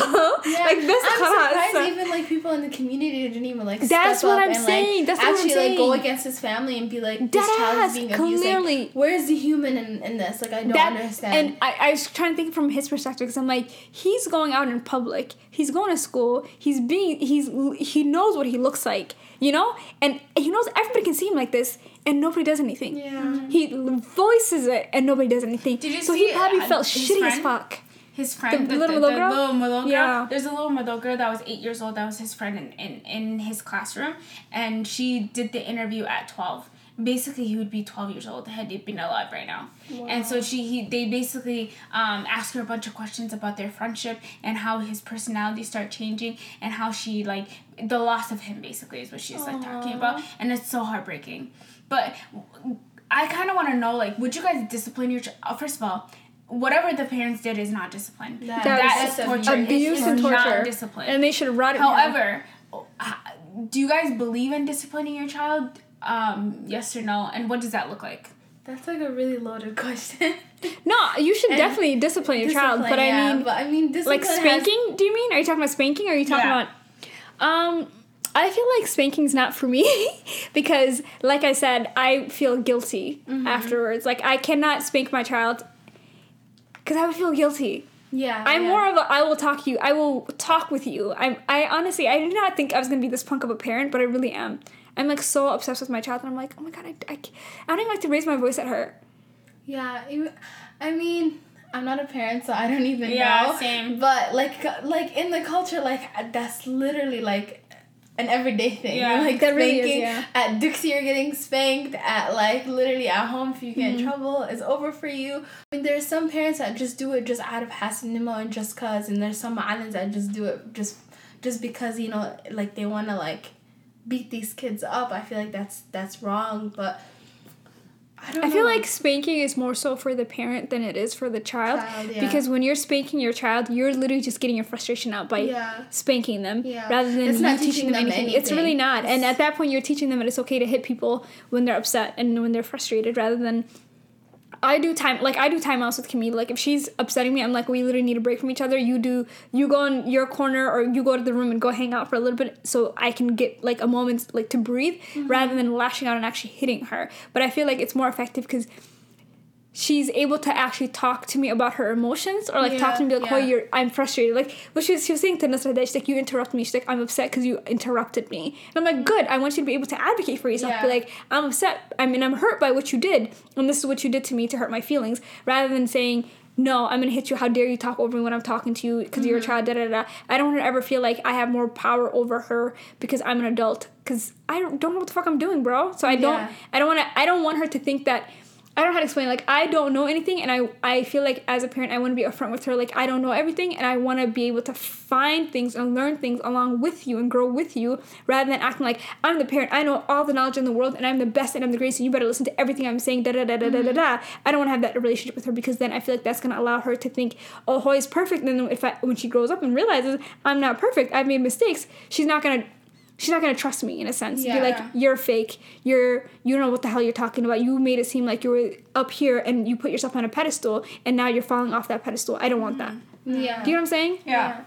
Yeah. like this I'm class. surprised even like people in the community didn't even like That's what I'm and, saying. Like, That's what I'm actually like go against his family and be like this child ass, is being abused. clearly. Like, where's the human in, in this? Like I don't that understand. and I, I was trying to think from his perspective because I'm like he's going out in public he's going to school he's being he's he knows what he looks like you know and he knows everybody can see him like this and nobody does anything yeah. he voices it and nobody does anything Did you so see, he probably uh, felt his shitty as fuck his friend, The the, little the, Madol the girl? little Madol girl. Yeah. There's a little Madol girl that was eight years old. That was his friend in, in, in his classroom, and she did the interview at twelve. Basically, he would be twelve years old had he been alive right now. Wow. And so she he they basically um, asked her a bunch of questions about their friendship and how his personality started changing and how she like the loss of him basically is what she's like talking about and it's so heartbreaking. But I kind of want to know like would you guys discipline your child? First of all, whatever the parents did is not discipline. That that is is torture. abuse It's and not torture. discipline. And they should rot it. However, h- do you guys believe in disciplining your child? Um, yes or no? And what does that look like? That's like a really loaded question. no, you should And definitely discipline your child. But yeah, I mean, but I mean, discipline like has- spanking. do you mean? Are you talking about spanking? Or are you talking Yeah. about? Um, I feel like spanking's not for me because, like I said, I feel guilty Mm-hmm. afterwards. Like I cannot spank my child because I would feel guilty. yeah, I'm yeah. more of a I will talk you. I will talk with you. I'm I honestly I did not think I was gonna be this punk of a parent, but I really am. I'm like so obsessed with my child, and I'm like, oh my god, I, I, I don't even like to raise my voice at her. Yeah, even- I mean, I'm not a parent, so I don't even Yeah, know. same. But like, like in the culture, like that's literally like an everyday thing. Yeah, You're, like that really is, spanking yeah. at Dixie, you're getting spanked. At like literally at home, if you get Mm-hmm. in trouble, it's over for you. I mean, there's some parents that just do it just out of hasinimo and just cause, and there's some islands that just do it just just because you know like they want to like beat these kids up. I feel like that's that's wrong, but. I, don't I feel know. like spanking is more so for the parent than it is for the child, Child, yeah. because when you're spanking your child, you're literally just getting your frustration out by Yeah. spanking them Yeah. rather than It's not teaching teaching them them anything. It's really anything. not. And at that point, you're teaching them that it's okay to hit people when they're upset and when they're frustrated, rather than. I do time like I do timeouts with Camila. Like if she's upsetting me, I'm like, we literally need a break from each other. You do you go in your corner or you go to the room and go hang out for a little bit so I can get like a moment like to breathe mm-hmm. rather than lashing out and actually hitting her. But I feel like it's more effective because she's able to actually talk to me about her emotions or like talk to me like, oh, Yeah, yeah. you're I'm frustrated. Like what she was, she was saying to Nasra she's like, you interrupt me. She's like, I'm upset because you interrupted me. And I'm like, mm. good. I want you to be able to advocate for yourself. Be like, I'm upset. I mean, I'm hurt by what you did, and this is what you did to me to hurt my feelings. Rather than saying. No, I'm gonna hit you. How dare you talk over me when I'm talking to you because you're a mm-hmm. child? Da da da. I don't want to ever feel like I have more power over her because I'm an adult. Because I don't, don't know what the fuck I'm doing, bro. So I don't. Yeah. I don't want to. I don't want her to think that. I don't know how to explain. Like I don't know anything, and I I feel like as a parent, I want to be upfront with her. Like I don't know everything, and I want to be able to find things and learn things along with you and grow with you, rather than acting like I'm the parent. I know all the knowledge in the world, and I'm the best, and I'm the greatest. And you better listen to everything I'm saying. Da da da da da da mm-hmm. da. I don't want to have that relationship with her because then I feel like that's gonna allow her to think, oh, Hoy is perfect. And then if I when she grows up and realizes I'm not perfect, I've made mistakes, she's not gonna. She's not gonna trust me in a sense. Be like, you're fake. You're you don't know what the hell you're talking about. You made it seem like you were up here and you put yourself on a pedestal and now you're falling off that pedestal. I don't want that. Mm-hmm. Yeah. Do you know what I'm saying? Yeah.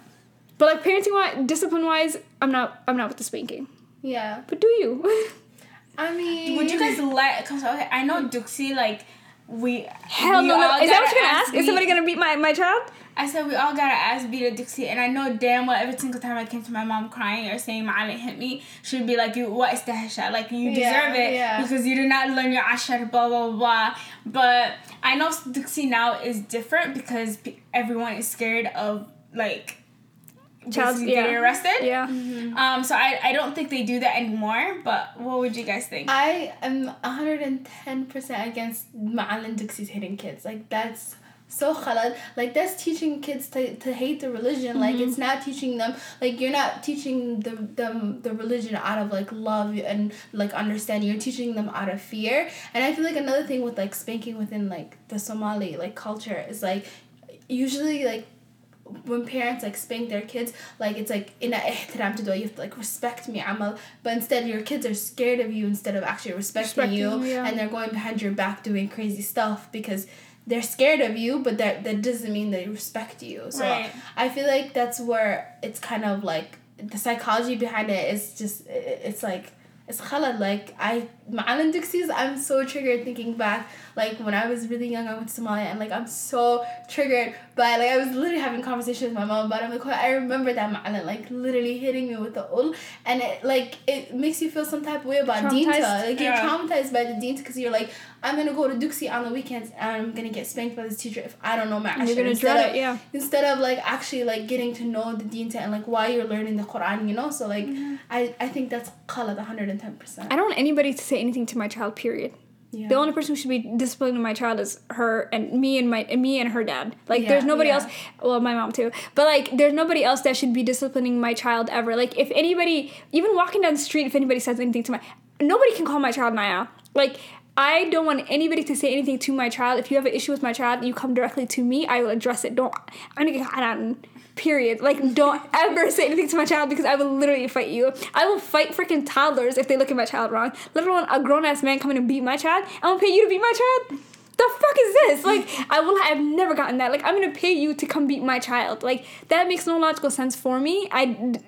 But like parenting wise, discipline wise, I'm not I'm not with the spanking. Yeah. But do you? I mean, Would you guys let? Cause okay, I know Duxie like we. Hell we no, no. Is that what you're gonna ask? Is somebody gonna beat my, my child? I said we all gotta ask beat a Dixie, and I know damn well every single time I came to my mom crying or saying Ma'alin hit me, she'd be like, "You what is the hasha? Like you Yeah, deserve it yeah. because you did not learn your ashar, blah blah blah." But I know Dixie now is different because everyone is scared of like Child- basically getting yeah. arrested. Yeah. Um. So I I don't think they do that anymore. But what would you guys think? I am 110% against Ma'alin Dixie's hitting kids. Like, that's so khalad. Like, that's teaching kids to, to hate the religion. Like, mm-hmm. it's not teaching them, like, you're not teaching the, them the religion out of, like, love and, like, understanding. You're teaching them out of fear. And I feel like another thing with, like, spanking within, like, the Somali, like, culture is, like, usually, like, when parents like spank their kids, like it's like in a ihtiram to do, you have to like respect me, amal. But instead, your kids are scared of you instead of actually respecting, Respecting you, you, yeah. and they're going behind your back doing crazy stuff because they're scared of you. But that that doesn't mean they respect you. So Right. I feel like that's where it's kind of like the psychology behind it is just it's like it's khalad like I Ma'alan Duxies, I'm so triggered thinking back. Like when I was really young, I went to Somalia and like I'm so triggered by like I was literally having conversations with my mom about it. I'm like, I remember that Ma'alan like literally hitting me with the ul and it like it makes you feel some type of way about Dinta. Like you're Yeah. traumatized by the Dinta because you're like, I'm gonna go to Duxie on the weekends and I'm gonna get spanked by this teacher if I don't know my You're gonna instead dread of, it, yeah. instead of like actually like getting to know the Dinta and like why you're learning the Quran, you know? So like mm-hmm. I, I think that's khalad 110%. I don't want anybody to say anything to my child. Period. Yeah. The only person who should be disciplining my child is her and me and my and me and her dad. Like Yeah, there's nobody yeah. else. Well, my mom too. But like there's nobody else that should be disciplining my child ever. Like if anybody, even walking down the street, if anybody says anything to my, nobody can call my child Naya. Like. I don't want anybody to say anything to my child. If you have an issue with my child, you come directly to me. I will address it. Don't. Period. Like, don't ever say anything to my child because I will literally fight you. I will fight freaking toddlers if they look at my child wrong. Let alone a grown ass man coming and beat my child. I'm gonna pay you to beat my child. The fuck is this? Like, I will. I've never gotten that. Like, I'm gonna pay you to come beat my child. Like, that makes no logical sense for me. I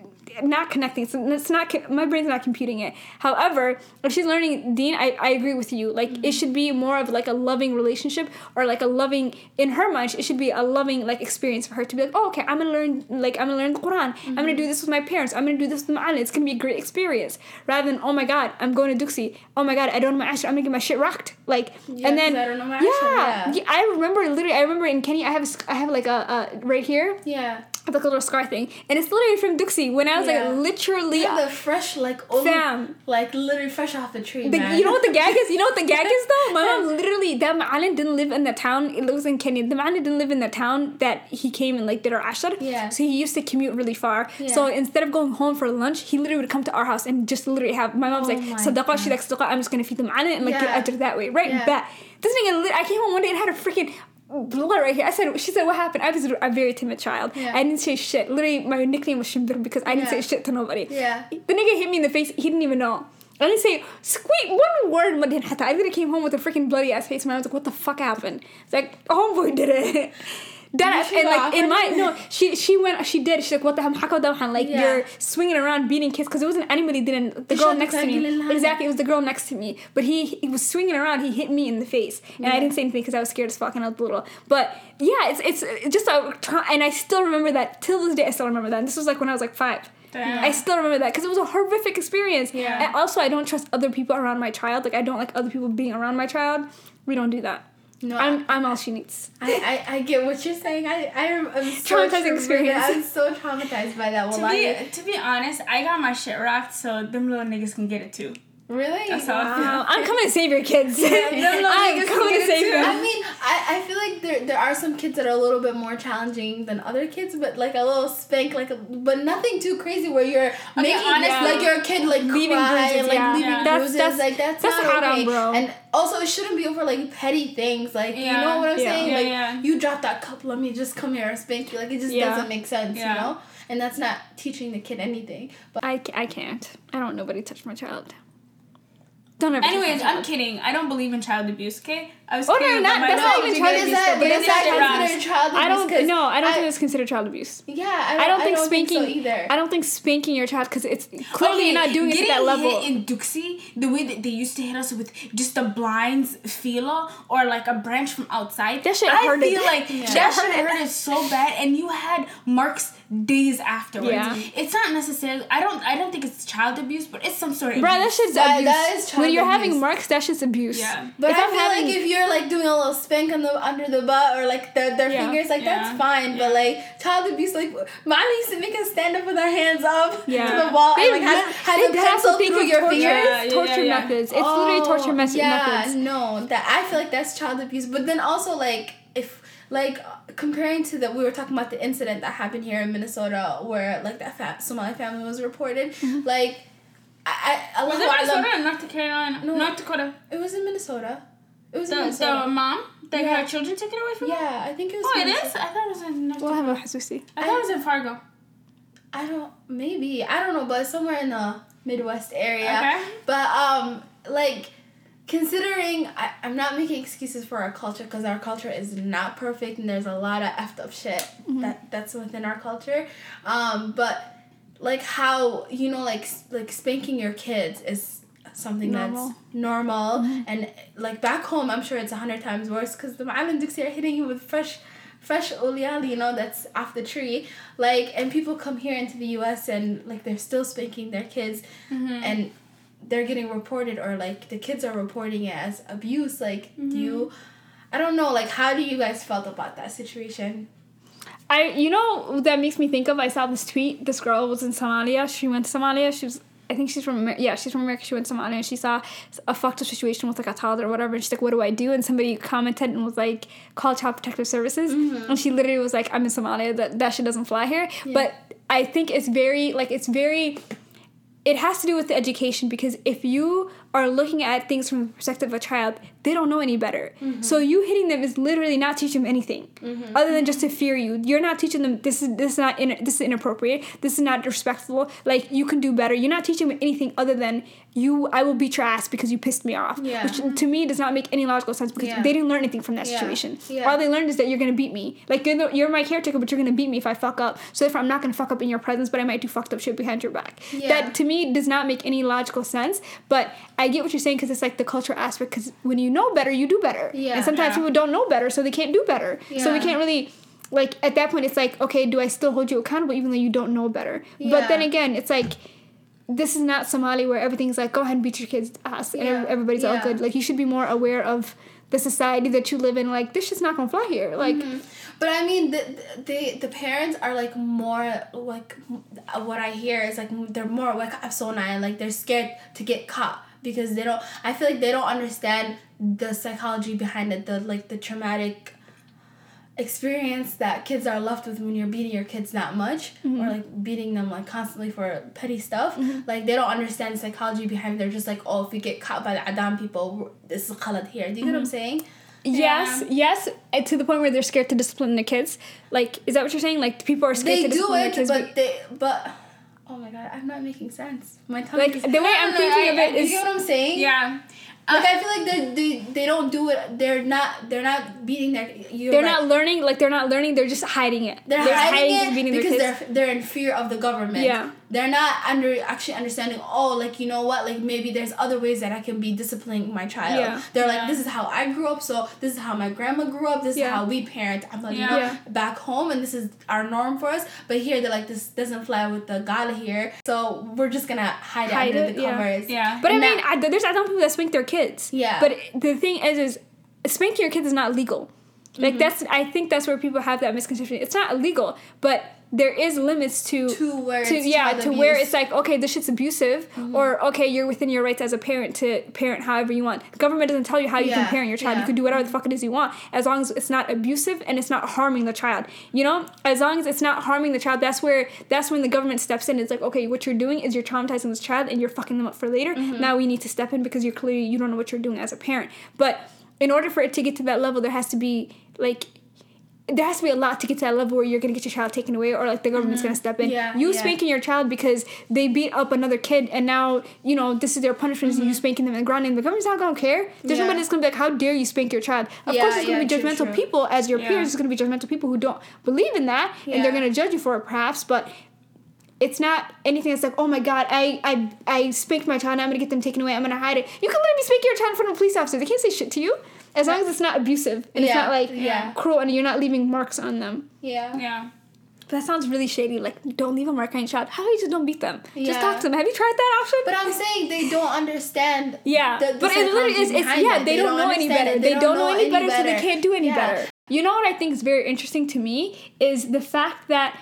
not connecting. It's, it's not. My brain's not computing it. However, if she's learning Dean, I, I agree with you. Like it should be more of like a loving relationship or like a loving in her mind. It should be a loving like experience for her to be like, oh okay, I'm gonna learn like I'm gonna learn the Quran. I'm gonna do this with my parents. I'm gonna do this with my aunt. It's gonna be a great experience. Rather than oh my god, I'm going to Duxie. Oh my god, I don't know my ashram. I'm gonna get my shit rocked. Like Yeah, and then I don't know my yeah, ashram, yeah. yeah, I remember literally. I remember in Kenya, I have a, I have like a, a right here. Yeah. I have like a little scar thing, and it's literally from Duxie when I was Yeah. like literally. Yeah, the fresh like old, Fam. like literally fresh off the tree, The, man. you know what the gag is? You know what the gag is though? My mom literally that Ma'alim didn't live in the town. It lives in Kenya. The Ma'alim didn't live in the town that he came and like did our ashar. Yeah. So he used to commute really far. Yeah. So instead of going home for lunch, he literally would come to our house and just literally have my mom's Oh like sadaqa, she like sadaqa. I'm just gonna feed the Ma'alim and like Yeah. get ajr that way, right? Yeah. Bet. This lit- I came home one day and had a freaking blood right here. I said, she said, what happened? I was a very timid child. Yeah. I didn't say shit. Literally, my nickname was Shimbir because I didn't Yeah. say shit to nobody. Yeah. The nigga hit me in the face. He didn't even know. I didn't say squeak one word. happen. I literally came home with a freaking bloody ass face. And I was like, "What the fuck happened?" It's like, homeboy did it. that and like in my no she she went she did she's like what the hell, like yeah. you're swinging around beating kids because it wasn't anybody didn't the girl next to me exactly it was the girl next to me but he, he was swinging around he hit me in the face and yeah. I didn't say anything because I was scared as fuck and I was little but yeah it's it's just a, and I still remember that till this day I still remember that and this was like when I was like five. Damn. I still remember that because it was a horrific experience. Yeah. And also, I don't trust other people around my child. Like, I don't like other people being around my child. We don't do that. No, I'm, I'm all she needs. I, I, I get what you're saying. I, I am I'm so Traumatizing triggered. experience. I'm so traumatized by that. Well, To Wallahi. be, to be honest, I got my shit rocked, so them little niggas can get it too. Really? That's how I feel. Wow, I'm coming to save your kids. Yeah, no, no, I'm coming to save too. them. I mean, I, I feel like there there are some kids that are a little bit more challenging than other kids, but like a little spank, like, a, but nothing too crazy where you're making honestly- like your kid like Leaving cry bruises, and like yeah. leaving Yeah. That's- bruises, that's- like that's that's not haram, okay. bro. And also, it shouldn't be over like petty things, like you know what I'm Yeah. saying? Yeah, like yeah. you dropped that cup, let me just come here and spank you. Like it just Yeah. doesn't make sense, Yeah. you know. And that's not teaching the kid anything. But I, I can't. I don't nobody touch my child. Don't ever. Anyways. I'm kidding. I don't believe in child abuse. Okay, I was Oh, no, kidding. not- but my that's not even child abuse, abused, but but is that not considered child abuse? I don't. 'Cause No, I don't I- think it's considered child abuse. Yeah, I don't, I don't think spanking. so either. I don't think spanking your child because it's clearly you're not doing it to getting that level. hit in Duxie, the way that they used to hit us with just a blinds fila or like a branch from outside. That shit I hurted. feel like Yeah. that That shit hurted. hurted so bad, and you had marks days afterwards. Yeah. It's not necessarily. I don't. I don't think it's child abuse, but it's some sort of. Bro, that abuse. shit's That- abuse. that is child when you're having abuse. marks, that shit's abuse. Yeah. But If I I'm feel having- like if you're like doing a little spank on the under the butt or like their, their Yeah. fingers, like Yeah. that's fine. But like child abuse, like mine used to make us stand up with our hands up Yeah. to the wall They and like have, re- have they a pencil think through your torture. fingers. Yeah, yeah, torture yeah. methods. It's literally torture Oh, mes- yeah, no, that I feel like that's child abuse. But then also like if like comparing to the we were talking about the incident that happened here in Minnesota where like that fa- Somali family was reported, Mm-hmm. like I, I Was Allahu it A'lam- Minnesota or North Carolina? No. North Dakota. It was in Minnesota. It was in The, Minnesota. the mom that Yeah. her children took it away from her? yeah, I think it was. Oh, it Minnesota. is? I thought it was in North We'll Dakota. have a Hasusi. I thought it was in Fargo. I don't maybe I don't know, but somewhere in the Midwest area. Okay. But um, like considering I, I'm not making excuses for our culture because our culture is not perfect and there's a lot of effed up shit mm-hmm. that that's within our culture. Um, but like how you know like like spanking your kids is something Normal. that's normal mm-hmm. and like back home I'm sure it's a hundred times worse because the Ma'alim Dixie are hitting you with fresh fresh oliali you know that's off the tree. Like and people come here into the US and like they're still spanking their kids. Mm-hmm. And they're getting reported or like the kids are reporting it as abuse like do mm-hmm. you I don't know like how do you guys felt about that situation I you know that makes me think of I saw this tweet. This girl was in Somalia. She went to Somalia. She was I think she's from yeah she's from America. She went to Somalia and she saw a fucked up situation with like a toddler or whatever. And she's like, what do I do? And somebody commented and was like, call Child Protective Services. Mm-hmm. And she literally was like, I'm in Somalia. That that shit doesn't fly here. But I think it's very like it's very. It has to do with the education because if you are looking at things from the perspective of a child, they don't know any better. Mm-hmm. So you hitting them is literally not teaching them anything, mm-hmm. other than just to fear you. You're not teaching them this is this is not in, this is inappropriate. This is not respectful. Like you can do better. You're not teaching them anything other than you. I will beat your ass because you pissed me off. Yeah. Which to me does not make any logical sense because Yeah. they didn't learn anything from that Yeah. situation. Yeah. All they learned is that you're gonna beat me. Like you're, the, you're my caretaker, but you're gonna beat me if I fuck up. So therefore, I'm not gonna fuck up in your presence, but I might do fucked up shit behind your back. Yeah. That to me does not make any logical sense. But I get what you're saying because it's like the cultural aspect. Because when you know better, you do better. Yeah. And sometimes Yeah. people don't know better, so they can't do better. Yeah. So we can't really. Like at that point, it's like, okay, do I still hold you accountable even though you don't know better? Yeah. But then again, it's like, this is not Somalia where everything's like, go ahead and beat your kid's ass and everybody's all good. Like you should be more aware of the society that you live in. Like this shit's not gonna fly here. Like mm-hmm. But I mean, the the the parents are like more like what I hear is like they're more like I'm so and like they're scared to get caught because they don't. I feel like they don't understand the psychology behind it. The like the traumatic experience that kids are left with when you're beating your kids that much or mm-hmm. like beating them like constantly for petty stuff mm-hmm. like they don't understand the psychology behind it they're just like oh if we get caught by the adam people this is khalad here do you get what i'm mm-hmm. saying yes, yes, eh, to the point where they're scared to discipline the kids. Like is that what you're saying? Like people are scared they to discipline their it, kids. but they but oh my god, I'm not making sense. My tongue Like, is the way I'm thinking I- of I- you get what I'm saying? Yeah. Like I feel like they they they don't do it. They're not they're not beating their. You're they're right. not learning. Like they're not learning. They're just hiding it. They're, hiding, just it because they're they're in fear of the government. Yeah. They're not under actually understanding. Oh, like you know what? Like maybe there's other ways that I can be disciplining my child. Yeah. They're like, this is how I grew up. So this is how my grandma grew up. This Yeah. is how we parent. I'm like, you know, Yeah. back home, and this is our norm for us. But here they're like, this doesn't fly with the gala here. So we're just gonna hide, Hide it under it, the yeah. covers. Yeah. But I mean, that- I, there's I know people that spank their kids. Yeah. But the thing is, is spanking your kids is not legal. Like Mm-hmm. that's I think that's where people have that misconception. It's not illegal, but there is limits to To where to it's yeah to where it's like okay this shit's abusive Mm-hmm. or okay you're within your rights as a parent to parent however you want. The government doesn't tell you how you can parent your child. You can do whatever the fuck it is you want as long as it's not abusive and it's not harming the child. You know, as long as it's not harming the child, that's where that's when the government steps in. It's like okay, what you're doing is you're traumatizing this child and you're fucking them up for later. Mm-hmm. Now we need to step in because you're clearly you don't know what you're doing as a parent. But in order for it to get to that level, there has to be like there has to be a lot to get to that level where you're gonna get your child taken away or like the government's gonna step in. Mm-hmm. Yeah, you yeah. spanking your child because they beat up another kid and now, you know, this is their punishment And you spanking them and grounding them. The government's not gonna care. There's Mm-hmm. Yeah. nobody that's gonna be like, How dare you spank your child? Of Yeah, course it's gonna be judgmental true. people as your peers, it's gonna be judgmental people who don't believe in that and they're gonna judge you for it perhaps, but it's not anything that's like, oh my god, I I I spanked my child, I'm gonna get them taken away, I'm gonna hide it. You can literally be spanking your child in front of a police officer. They can't say shit to you. As long as it's not abusive and it's not like yeah. cruel and you're not leaving marks on them. Yeah. Yeah. But that sounds really shady. Like, don't leave a mark on your child. How about you just don't beat them? Just talk to them. Have you tried that option? But I'm saying they don't understand. yeah, the- the but it literally is. It's yeah, it. they, don't, know any better. it. They, don't, know any better, so they can't do any Yeah. better. You know what I think is very interesting to me is the fact that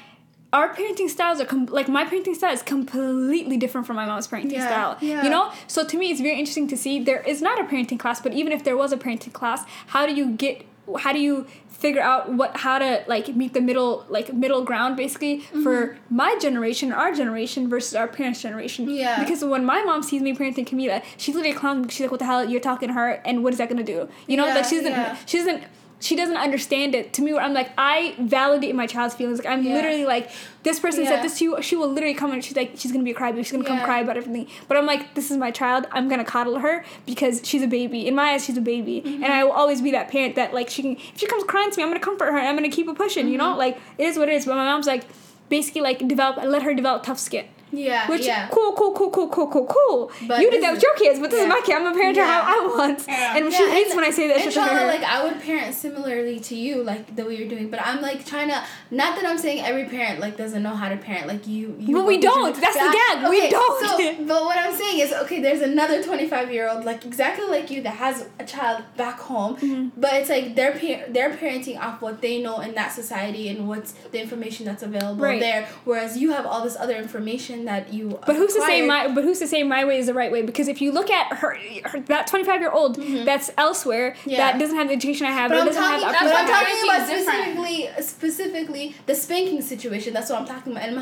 our parenting styles are com- like my parenting style is completely different from my mom's parenting Yeah, style. yeah. You know, so to me it's very interesting to see there is not a parenting class, but even if there was a parenting class, how do you get? How do you figure out what how to like meet the middle like middle ground basically Mm-hmm. for my generation our generation versus our parents generation Yeah. because when my mom sees me parenting Camila she literally clowns me she's like what the hell you're talking to her and what is that gonna do you know Yeah, like she doesn't yeah. she doesn't she doesn't understand it. To me where I'm like I validate my child's feelings. Like I'm Yeah. literally like this person Yeah. said this to you she will literally come and she's like she's gonna be a crybaby. She's gonna come cry about everything. But I'm like this is my child. I'm gonna coddle her because she's a baby. In my eyes she's a baby. Mm-hmm. and I will always be that parent that like she can if she comes crying to me I'm gonna comfort her and I'm gonna keep it pushing you Mm-hmm. know like it is what it is. But my mom's like basically like develop let her develop tough skin Yeah, Which yeah. cool, cool, cool, cool, cool, cool, cool. But you did that with your kids, but this is my kid. I'm gonna parent her how I want. Yeah. And Yeah, she hates and- when I say that shit to like I would parent similarly to you, like the way you're doing. But I'm like trying to. Not that I'm saying every parent like doesn't know how to parent. Like you. you But we don't. That's the Yeah, gag. We don't. So, but what I'm saying is, okay, there's another 25 year old like exactly like you that has a child back home, Mm-hmm. but it's like they're par- they're parenting off what they know in that society and what's the information that's available Right. there. Whereas you have all this other information that you. But who's acquired. to say my? But who's to say my way is the right way? Because if you look at her, her that twenty five year old mm-hmm. that's elsewhere yeah. that doesn't have the education I have. But I'm doesn't talking, have the but I'm talking about specifically different. specifically the spanking situation. That's what I'm talking about. And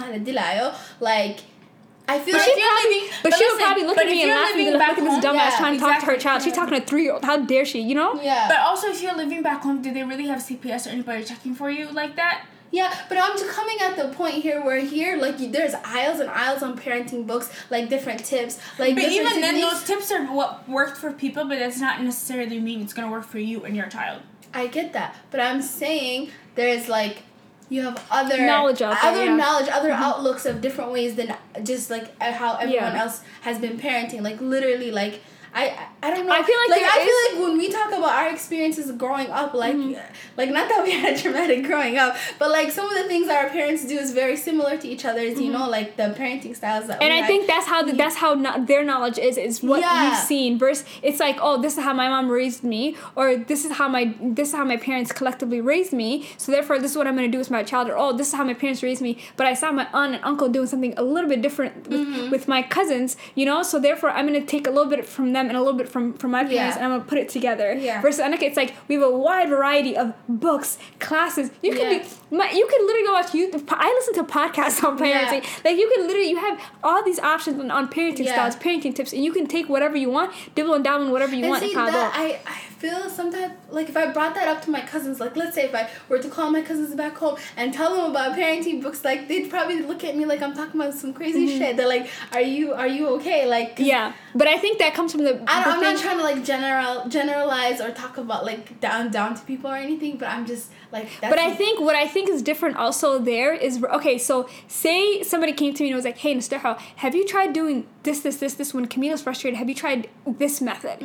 like. I feel but like she probably, living, but, but she would probably look at me and laugh and look at this dumbass yeah, trying to exactly. talk to her child. She's talking to three year old. How dare she? You know? Yeah. But also, if you're living back home, do they really have CPS or anybody checking for you like that? Yeah. But I'm just coming at the point here where here, like, you, there's aisles and aisles on parenting books, like different tips, like. But even then, techniques. those tips are what worked for people, but that's not necessarily mean it's gonna work for you and your child. I get that, but I'm saying there's like you have other Knowledge out there, other yeah. knowledge, other outlooks of different ways than just like uh, how everyone Yeah. else has been parenting. Like literally, like I I don't know. I feel like like I is- feel like when we talk about our experiences growing up, like mm-hmm. like not that we had a traumatic growing up, but like some of the things our parents do is very similar to each other's. You mm-hmm. know, like the parenting styles that. And I had. think that's how the, mm-hmm. that's how no, their knowledge is is what Yeah. you've seen versus it's like oh this is how my mom raised me or this is how my this is how my parents collectively raised me so therefore this is what I'm gonna do with my child or oh this is how my parents raised me but I saw my aunt and uncle doing something a little bit different with, Mm-hmm. with my cousins you know so therefore I'm gonna take a little bit from them and a little bit from from my parents Yeah. and I'm gonna put it together Yeah. versus Annika it's like we have a wide variety of books classes you could Yeah. My, you can literally go watch YouTube I listen to podcasts on Yeah. parenting like you can literally you have all these options on, on parenting Yeah. styles, parenting tips, and you can take whatever you want, dibble and dabble whatever you and want. see and that. I, I feel sometimes like if I brought that up to my cousins, like let's say if I were to call my cousins back home and tell them about parenting books, like they'd probably look at me like I'm talking about some crazy Mm-hmm. shit. They're like, "Are you are you okay?" Like yeah, but I think that comes from the. I the don't, I'm not trying to like general generalize or talk about like down down to people or anything, but I'm just like. That's But I think what I think is different also there is okay. So say somebody came to me and was like, "Hey, Nasteha, have you tried doing this, this, this, this when Camila's frustrated? Have you tried this method?"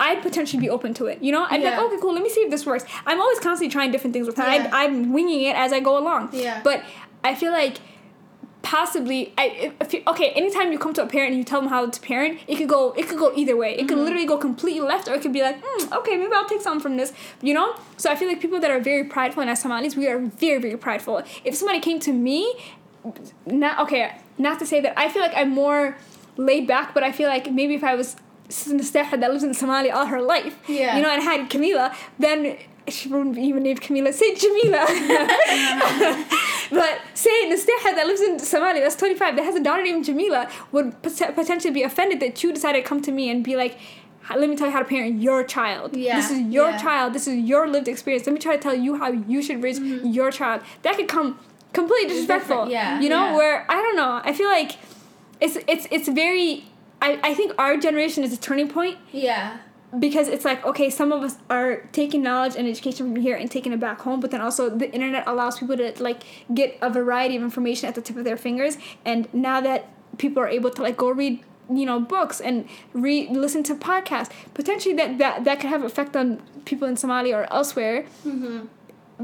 I'd potentially be open to it. You know, I'd be Mm-hmm. Like, "Okay, cool. Let me see if this works." I'm always constantly trying different things with her. Yeah. I, I'm winging it as I go along. Yeah. But I feel like possibly I if you, okay anytime you come to a parent and you tell them how to parent it could go it could go either way it could Mm-hmm. literally go completely left or it could be like hmm, okay maybe I'll take something from this you know so I feel like people that are very prideful and as Somalis we are very very prideful if somebody came to me not okay not to say that I feel like I'm more laid back but I feel like maybe if I was Nasteha that lives in Somalia all her life Yeah. you know and had Camila then she wouldn't even named Camila say Jamila but say Nasteha that lives in Somalia, that's 25, that has a daughter named Jamila, would pot- potentially be offended that you decided to come to me and be like, let me tell you how to parent your child. Yeah, This is your yeah. child. This is your lived experience. Let me try to tell you how you should raise your child. That could come completely disrespectful. Mm-hmm. yeah, You know, yeah. where, I don't know, I feel like it's, it's, it's very, I, I think our generation is a turning point yeah. Because it's like okay some of us are taking knowledge and education from here and taking it back home but then also the internet allows people to like get a variety of information at the tip of their fingers and now that people are able to like go read you know books and read listen to podcasts potentially that that that could have effect on people in somalia or elsewhere mm-hmm.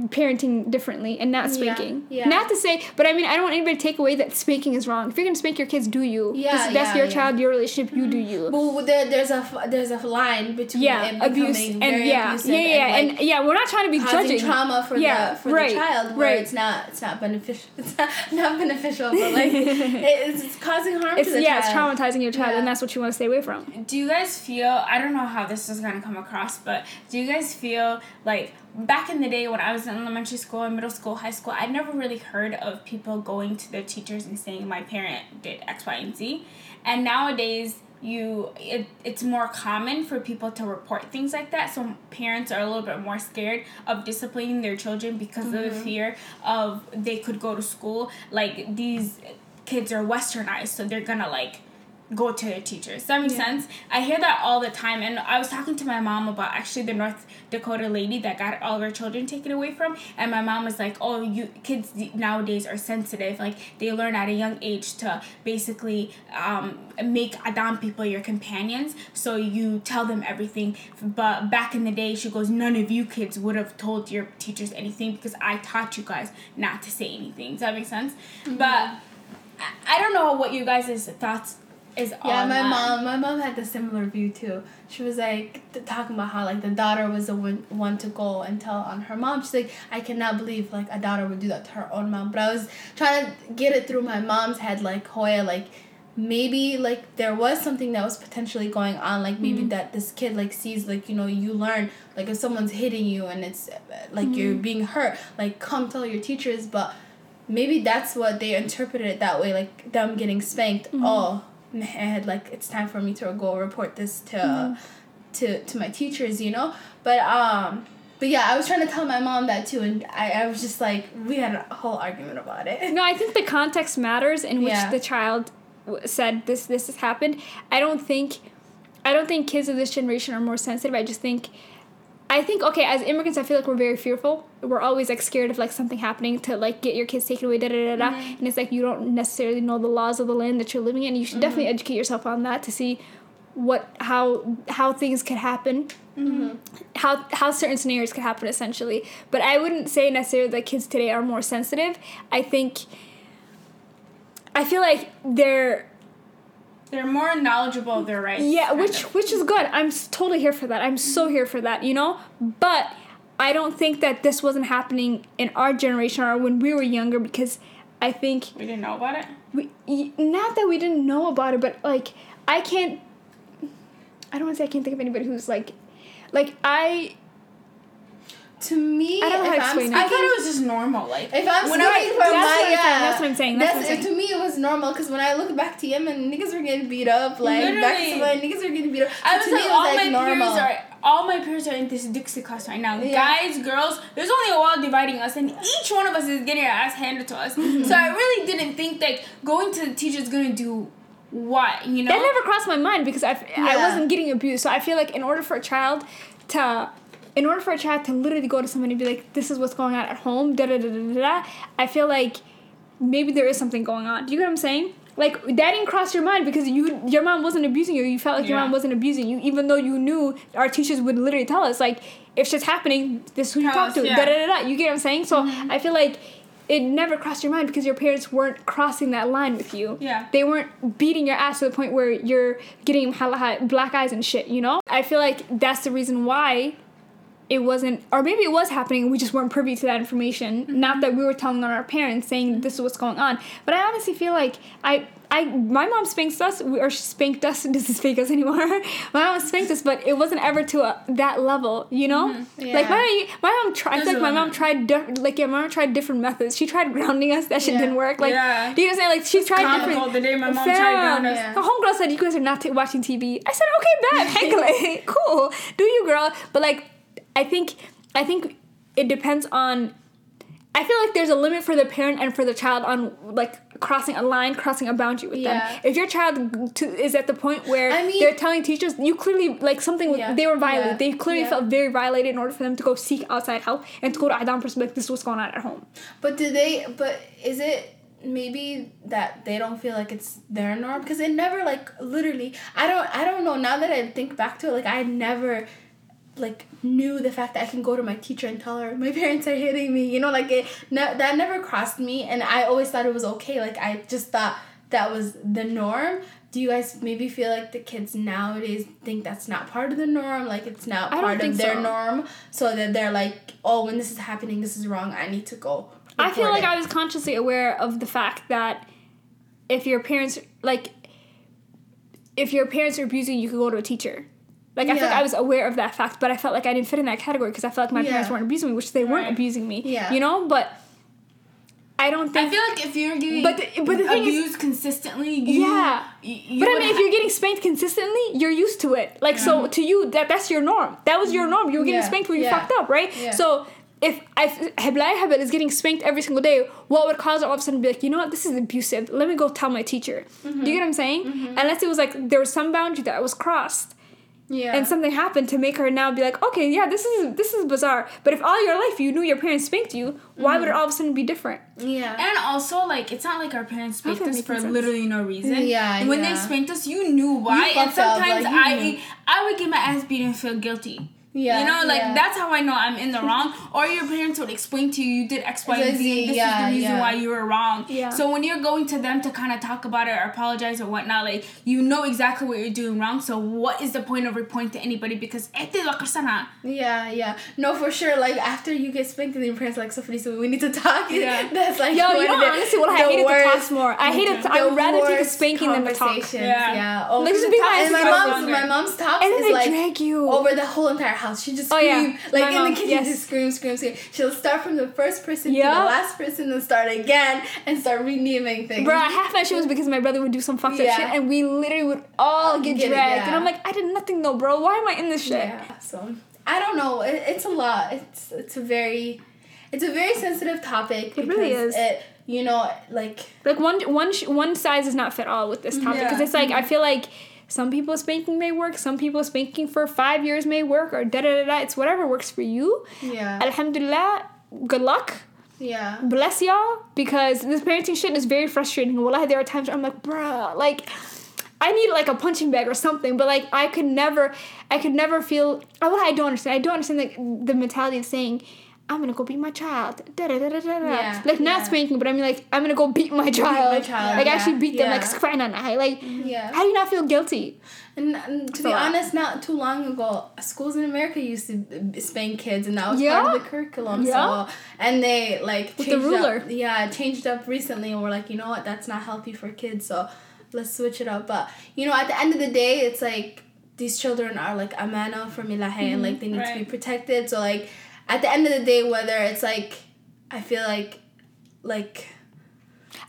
Parenting differently and not spanking yeah. not to say but i mean i don't want anybody to take away that spanking is wrong if you're gonna spank your kids do you Yeah, This- that's yeah, your yeah. child your relationship you do mm-hmm. you But there, there's a f- there's a line between yeah it abuse becoming and very yeah abusive yeah yeah and, and, like, yeah we're not trying to be causing judging trauma for Yeah, the for right, the child where right. it's not it's not beneficial it's not, not beneficial but like it's, it's causing harm it's to the yeah child. it's traumatizing your child Yeah. and that's what you want to stay away from Do you guys feel? I don't know how this is gonna come across, but do you guys feel like back in the day when I was in elementary school and middle school, high school, I'd never really heard of people going to their teachers and saying my parent did X, Y, and Z, and nowadays you it, it's more common for people to report things like that. So parents are a little bit more scared of disciplining their children because of the mm-hmm. fear of they could go to school. Like these kids are westernized so they're gonna like go to their teachers. Does that make Yeah. sense? I hear that all the time, and I was talking to my mom about actually the North Dakota lady that got all of her children taken away from, and my mom was like, "Oh, you kids nowadays are sensitive. Like they learn at a young age to basically um, make Adam people your companions. So you tell them everything. But back in the day, she goes, none of you kids would have told your teachers anything because I taught you guys not to say anything. Does that make sense? But I, I don't know what you guys' thoughts is Yeah, my mom, my mom had the similar view too. She was like t- talking about how like the daughter was the one, one to go and tell on her mom. She's like, I cannot believe like a daughter would do that to her own mom. But I was trying to get it through my mom's head, like Hoya, like maybe like there was something that was potentially going on, like maybe mm-hmm. that this kid like sees like you know you learn like if someone's hitting you and it's uh, like you're mm-hmm. being hurt, like come tell your teachers, but. Maybe that's what they interpreted it that way, like them getting spanked. Mm-hmm. Oh, in my head like it's time for me to go report this to to to my teachers you know but um but yeah i was trying to tell my mom that too and i, I was just like we had a whole argument about it No, I think the context matters in which Yeah. the child w- said this this has happened. I don't think I don't think kids of this generation are more sensitive. I just think I think okay, as immigrants I feel like we're very fearful. We're always like scared of like something happening to like get your kids taken away, da da da da. Mm-hmm. And it's like you don't necessarily know the laws of the land that you're living in. You should mm-hmm. definitely educate yourself on that to see what how how things could happen mm-hmm. how how certain scenarios could happen essentially but i wouldn't say necessarily that kids today are more sensitive i think i feel like they're They're more knowledgeable of their rights. yeah which of. which is good i'm totally here for that i'm so here for that you know but i don't think that this wasn't happening in our generation or when we were younger because i think we didn't know about it. we not that we didn't know about it but like i can't i don't want to say i can't think of anybody who's like like i to me I don't know how if to I'm explain it. I thought it was just normal. Like if I'm when I- that's from my I'm saying, yeah, that's what I'm saying, that's what I'm to me it was normal because when I look back to Yemen, niggas were getting beat up. Like back to when niggas were getting beat up. I was to me like, it all was my like normal. peers are all my peers are in this Dixie class right now. Yeah. Guys, girls, there's only a wall dividing us, and each one of us is getting our ass handed to us. Mm-hmm. So I really didn't think like going to the teacher is gonna do what you know. That never crossed my mind because I, I wasn't getting abused. So I feel like in order for a child to, in order for a child to literally go to somebody and be like, this is what's going on at home, da da da da da I feel like maybe there is something going on. Do you get what I'm saying? Like that didn't cross your mind because you your mom wasn't abusing you. You felt like your Yeah. mom wasn't abusing you, even though you knew our teachers would literally tell us like if shit's happening, this is who you Tell talk us, to. yeah. Mm-hmm. Da da da da. You get what I'm saying? So I feel like it never crossed your mind because your parents weren't crossing that line with you. Yeah. They weren't beating your ass to the point where you're getting black eyes and shit, you know? I feel like that's the reason why it wasn't, or maybe it was happening we just weren't privy to that information. Not that we were telling on our parents saying this is what's going on. But I honestly feel like I, I, my mom spanks us, or she spanked us, this is fake us anymore. my mom spanked us, but it wasn't ever to a, that level, you know? Mm-hmm. Like my, Yeah. my mom tried, I feel like my mom tried, diff- like yeah, my mom tried different methods. She tried grounding us, that shit Yeah. didn't work. Like, Yeah. do you know what I'm saying? Like she tried comical different. the day my mom tried ground us. Yeah. The homegirl said, "You guys are not t- watching TV." I said, "Okay, bad, Hankley, cool, do you, girl?" But like, I think, I think it depends on. I feel like there's a limit for the parent and for the child on like crossing a line, crossing a boundary with Yeah. them. If your child to, is at the point where I mean- they're telling teachers, you clearly like something Yeah. they were violated. Yeah. They clearly felt very violated in order for them to go seek outside help and to go to Adam perspective. This is what's going on at home. But do they? But is it maybe that they don't feel like it's their norm? Because it never like literally. I don't. I don't know. Now that I think back to it, like I never like knew the fact that I can go to my teacher and tell her my parents are hitting me. You know, like it. Ne- that never crossed me, and I always thought it was okay. Like I just thought that was the norm. Do you guys maybe feel like the kids nowadays think that's not part of the norm? Like it's not I don't part think of their so. norm, so that they're like, oh, when this is happening, this is wrong. I need to go. I feel like it." I was consciously aware of the fact that if your parents like if your parents are abusing you, you could go to a teacher. Like I feel like I was aware of that fact, but I felt like I didn't fit in that category because I felt like my parents weren't abusing me, which they weren't abusing me. Yeah. You know, but I don't think I feel like if you're getting But the- but the thing is- abused consistently, you, Yeah. you But I mean, if you're getting spanked consistently, you're used to it. Like, so uh-huh. to you, that that's your norm. That was your mm-hmm. norm. You were getting Yeah, spanked when you yeah. fucked up, right? Yeah. So if if Heblai Hebel is getting spanked every single day, what would cause her all of a sudden to be like, you know what, this is abusive. Let me go tell my teacher. Do you mm-hmm. get what I'm saying? Mm-hmm. Unless it was like there was some boundary that was crossed Yeah. and something happened to make her now be like, okay, yeah, this is this is bizarre. But if all your life you knew your parents spanked you, why would it mm-hmm. all of a sudden be different? yeah. And also, like, it's not like our parents spanked us for sense. literally no reason. Yeah, And when yeah. they spanked us, you knew why. You and fucked up, sometimes like, I. I would get my ass beat and feel guilty. Yeah, You know, like yeah. that's how I know I'm in the wrong. Or your parents would explain to you, you did X, Y, and Z. Z, This yeah, is the reason yeah. why you were wrong. Yeah. So when you're going to them to kind of talk about it or apologize or whatnot, like you know exactly what you're doing wrong. So what is the point of reporting to anybody? Because "Eh, ete la persona. Yeah, yeah. No, for sure. Like after you get spanked and your parents are like, Sophie, so we need to talk. Yeah. That's like Yo, you know the- honestly what I the hated the talks worst- more. I hated. the I would rather take a spanking than the talk. Yeah. Yeah. Oh, Like, because just be the talk- nice and my mom's someone. my mom's talks And is like drag you. over the whole entire house. She just Oh, scream yeah. like My in mom, the kitchen, yes. just scream, scream, scream. She'll start from the first person to the last person and start again and start renaming things. Bro, half my shit was because my brother would do some fucked up shit, and we literally would all get, Get it, dragged. And. I'm like, I did nothing though, bro. Why am I in this shit? Yeah. So I don't know. It, it's a lot. It's it's a very it's a very sensitive topic. It really because is. It you know like Like one one sh- one size does not fit all with this topic because Yeah. it's like I feel like some people spanking may work, some people spanking for five years may work, or da da da da. It's whatever works for you. yeah Alhamdulillah, good luck. yeah Bless y'all because this parenting shit is very frustrating. Wallahi, there are times where I'm like, bruh, like. I need like a punching bag or something, but like I could never, I could never feel. I I don't understand. I don't understand like the mentality of saying, "I'm gonna go beat my child." Da, da, da, da, da, da. Yeah, Like not yeah. spanking, but I mean like I'm gonna go beat my child. child, Like yeah, actually beat them. Like yeah. square on eye. Like yeah. how do you not feel guilty? And, and to be uh, honest, not too long ago, schools in America used to spank kids, and that was part of the curriculum. Yeah. So, and they like With the ruler. Up, yeah, changed up recently, and we're like, you know what, that's not healthy for kids. So, let's switch it up. But you know, at the end of the day, it's like these children are like amana for milahe, and mm-hmm. like they need to be protected. So like, at the end of the day, whether it's like, I feel like, like.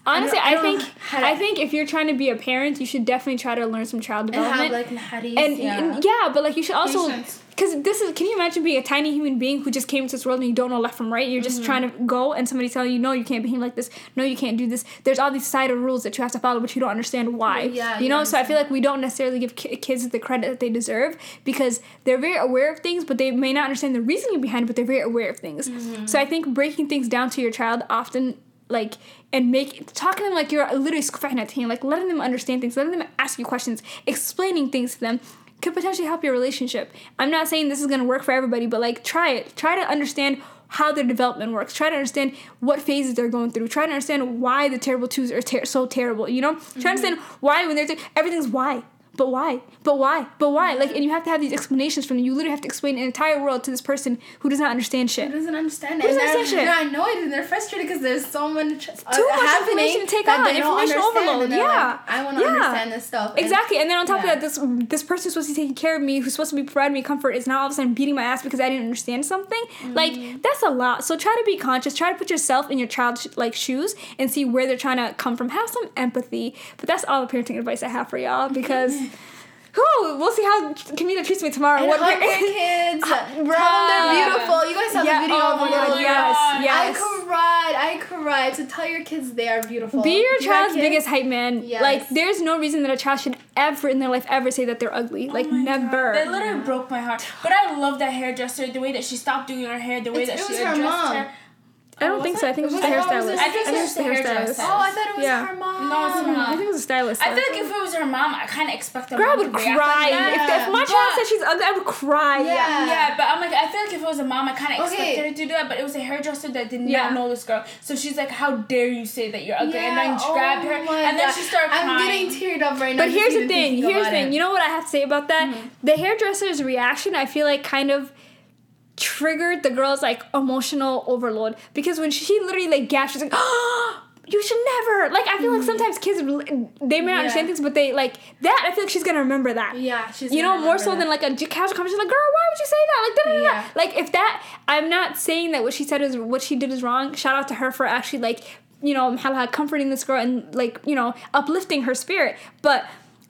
Honestly, I I, don't- I don't think to- I think if you're trying to be a parent, you should definitely try to learn some child development. And have development. like naharis, and yeah. and yeah, but like you should also Patience. Because this is can you imagine being a tiny human being who just came into this world and you don't know left from right? You're Mm-hmm. just trying to go and somebody telling you no, you can't behave like this. No, you can't do this. There's all these societal rules that you have to follow, but you don't understand why. Yeah, you know. So I feel like we don't necessarily give ki- kids the credit that they deserve because they're very aware of things, but they may not understand the reasoning behind it. But they're very aware of things. Mm-hmm. So I think breaking things down to your child often like and make talking to them like you're literally like letting them understand things, letting them ask you questions, explaining things to them could potentially help your relationship. I'm not saying this is gonna work for everybody, but like try it. Try to understand how their development works. Try to understand what phases they're going through. Try to understand why the terrible twos are ter- so terrible. You know, try to understand why when they're t- everything's why. But why? But why? But why? Like, and you have to have these explanations from them. You literally have to explain an entire world to this person who does not understand shit. Who doesn't understand it? Who doesn't and they're, understand they're annoyed and they're frustrated because there's so much uh, Too much information to take on, information overload, yeah. like, I want to Yeah. understand this stuff. And- Exactly, and then on top yeah. of that, this this person who's supposed to be taking care of me, who's supposed to be providing me comfort, is now all of a sudden beating my ass because I didn't understand something. Mm-hmm. Like that's a lot. So try to be conscious. Try to put yourself in your child's like shoes and see where they're trying to come from. Have some empathy. But that's all the parenting advice I have for y'all because. Whew, we'll see how Camila treats me tomorrow. And What hug par- your kids. Tell them Bruh. they're beautiful. You guys saw Yeah, the video oh of the my God, little yes, girl. yes. I cried. I cried. So tell your kids they are beautiful. Be your You child's kids? biggest hype man. Yes. Like, there's no reason that a child should ever in their life ever say that they're ugly. Oh like, Oh never. God. That literally broke my heart. But I love that hairdresser, the way that she stopped doing her hair, the way It's- that it she was her addressed mom. her. I don't Oh, think so. I think it was Was a it- oh, was hairstylist. I think it it's was the hairdresser. Oh, I thought it was Yeah. her mom. No, it's not. I think it was a stylist. I though. feel like if it was her mom, I kind of expect the Girl, I would to cry. like If, if my child But- said she's ugly, I would cry. Yeah. Yeah, but I'm like, I feel like if it was a mom, I kind of Okay. expected her to do that, but it was a hairdresser that did Yeah. not know this girl. So she's like, How dare you say that you're ugly? Yeah, and then Yeah, she grabbed oh her, my and then God. she started crying. I'm getting teared up right now. But here's the thing. Here's the thing. You know what I have to say about that? Mm-hmm. The hairdresser's reaction, I feel like, kind of triggered the girl's like emotional overload because when she literally like gasped, she's like, "Oh, you should never." Like I feel like sometimes kids they may not Mm-hmm. Yeah. understand things, but they like that. I feel like she's gonna remember that. Yeah, she's. you know, more so that. than like a casual conversation. Like, girl, why would you say that? Like, da da da. Yeah. Like, if that, I'm not saying that what she said is what she did is wrong. Shout out to her for actually like, you know, comforting this girl and like, you know, uplifting her spirit. But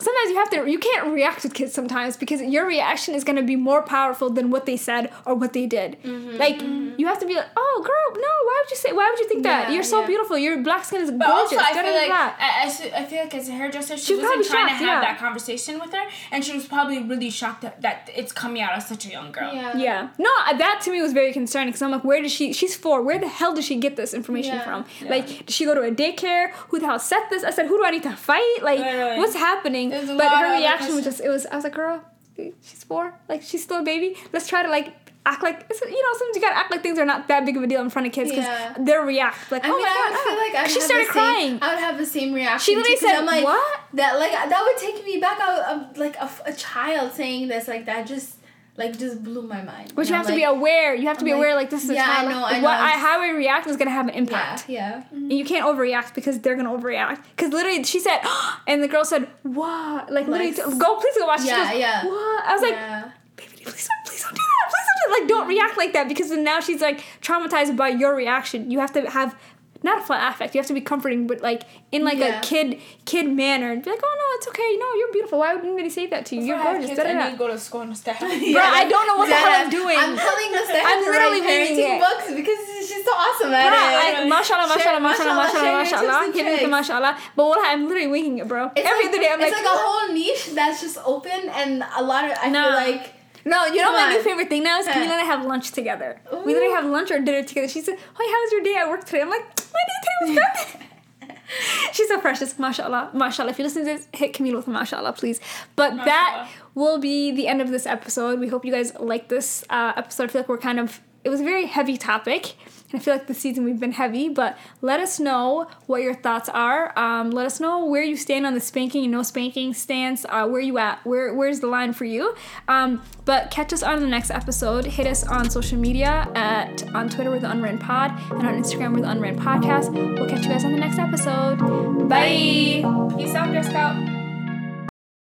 sometimes you have to you can't react with kids sometimes because your reaction is going to be more powerful than what they said or what they did Mm-hmm. like you have to be like oh girl no why would you say why would you think that Yeah, you're so yeah. beautiful your black skin is But gorgeous also, I feel like. I, I feel like as a hairdresser, she, She was wasn't probably trying shocked, to have yeah. that conversation with her, and she was probably really shocked that, that it's coming out as such a young girl. Yeah. yeah no uh, that to me was very concerning because i'm like where did she she's four where the hell did she get this information from like did she go to a daycare who the hell said this i said who do i need to fight like Literally. what's happening but her reaction was just it was i was like girl she's four like she's still a baby let's try to like act like you know sometimes you gotta act like things are not that big of a deal in front of kids because Yeah. they'll react like I oh mean, my I god would feel oh. like she started the crying Same, I would have the same reaction. She literally too, said, I'm like, "What?" That like that would take me back out of like a, a child saying this like that just like just blew my mind. but you have to be aware you have to I'm be like, aware like this is a yeah, I child know, I what know. I, how I react is gonna have an impact Yeah, yeah. And you can't overreact because they're gonna overreact. Because literally, she said, and the girl said, "What?" Like, literally, go please go watch. She yeah, goes, yeah. What? I was like, yeah. baby, please don't, please don't do that. Please don't do that. Like, don't react like that because then now she's like traumatized by your reaction. You have to have not a flat affect. You have to be comforting, but like in like Yeah. a kid kid manner. Be like, oh no, it's okay. No, you're beautiful. Why would anybody say that to you? You're gorgeous. Da, da, I need to go to school and stuff. Bro, I don't know what the hell I'm doing. I'm telling to her I'm literally parenting it. books because she's so awesome at Bro, it. like, mashallah, mashallah, mashallah, mashallah, mashallah, share your mashallah. tips and Hit me the mashallah. But what I'm literally winging it, bro. It's Every like, other day, I'm it's like, like a whole niche that's just open, and a lot of I No. feel like No, you know Come my new favorite thing now is. Camila and I have lunch together. We literally Ooh. have lunch or dinner together. She said, "Hey, how was your day at work today?" I'm like, "My day today was good." She's so precious, mashallah, mashallah. If you listen to this, hit Camila with a mashallah, please. But that will be the end of this episode. We hope you guys like this uh, episode. I feel like we're kind of it was a very heavy topic. And I feel like this season we've been heavy, but let us know what your thoughts are. Um, let us know where you stand on the spanking and no spanking stance. Uh, where you at? Where Where's the line for you? Um, but catch us on the next episode. Hit us on social media at on Twitter with the Unwritten Pod and on Instagram with Unwritten Podcast. We'll catch you guys on the next episode. Bye. Peace out, Girl Scout.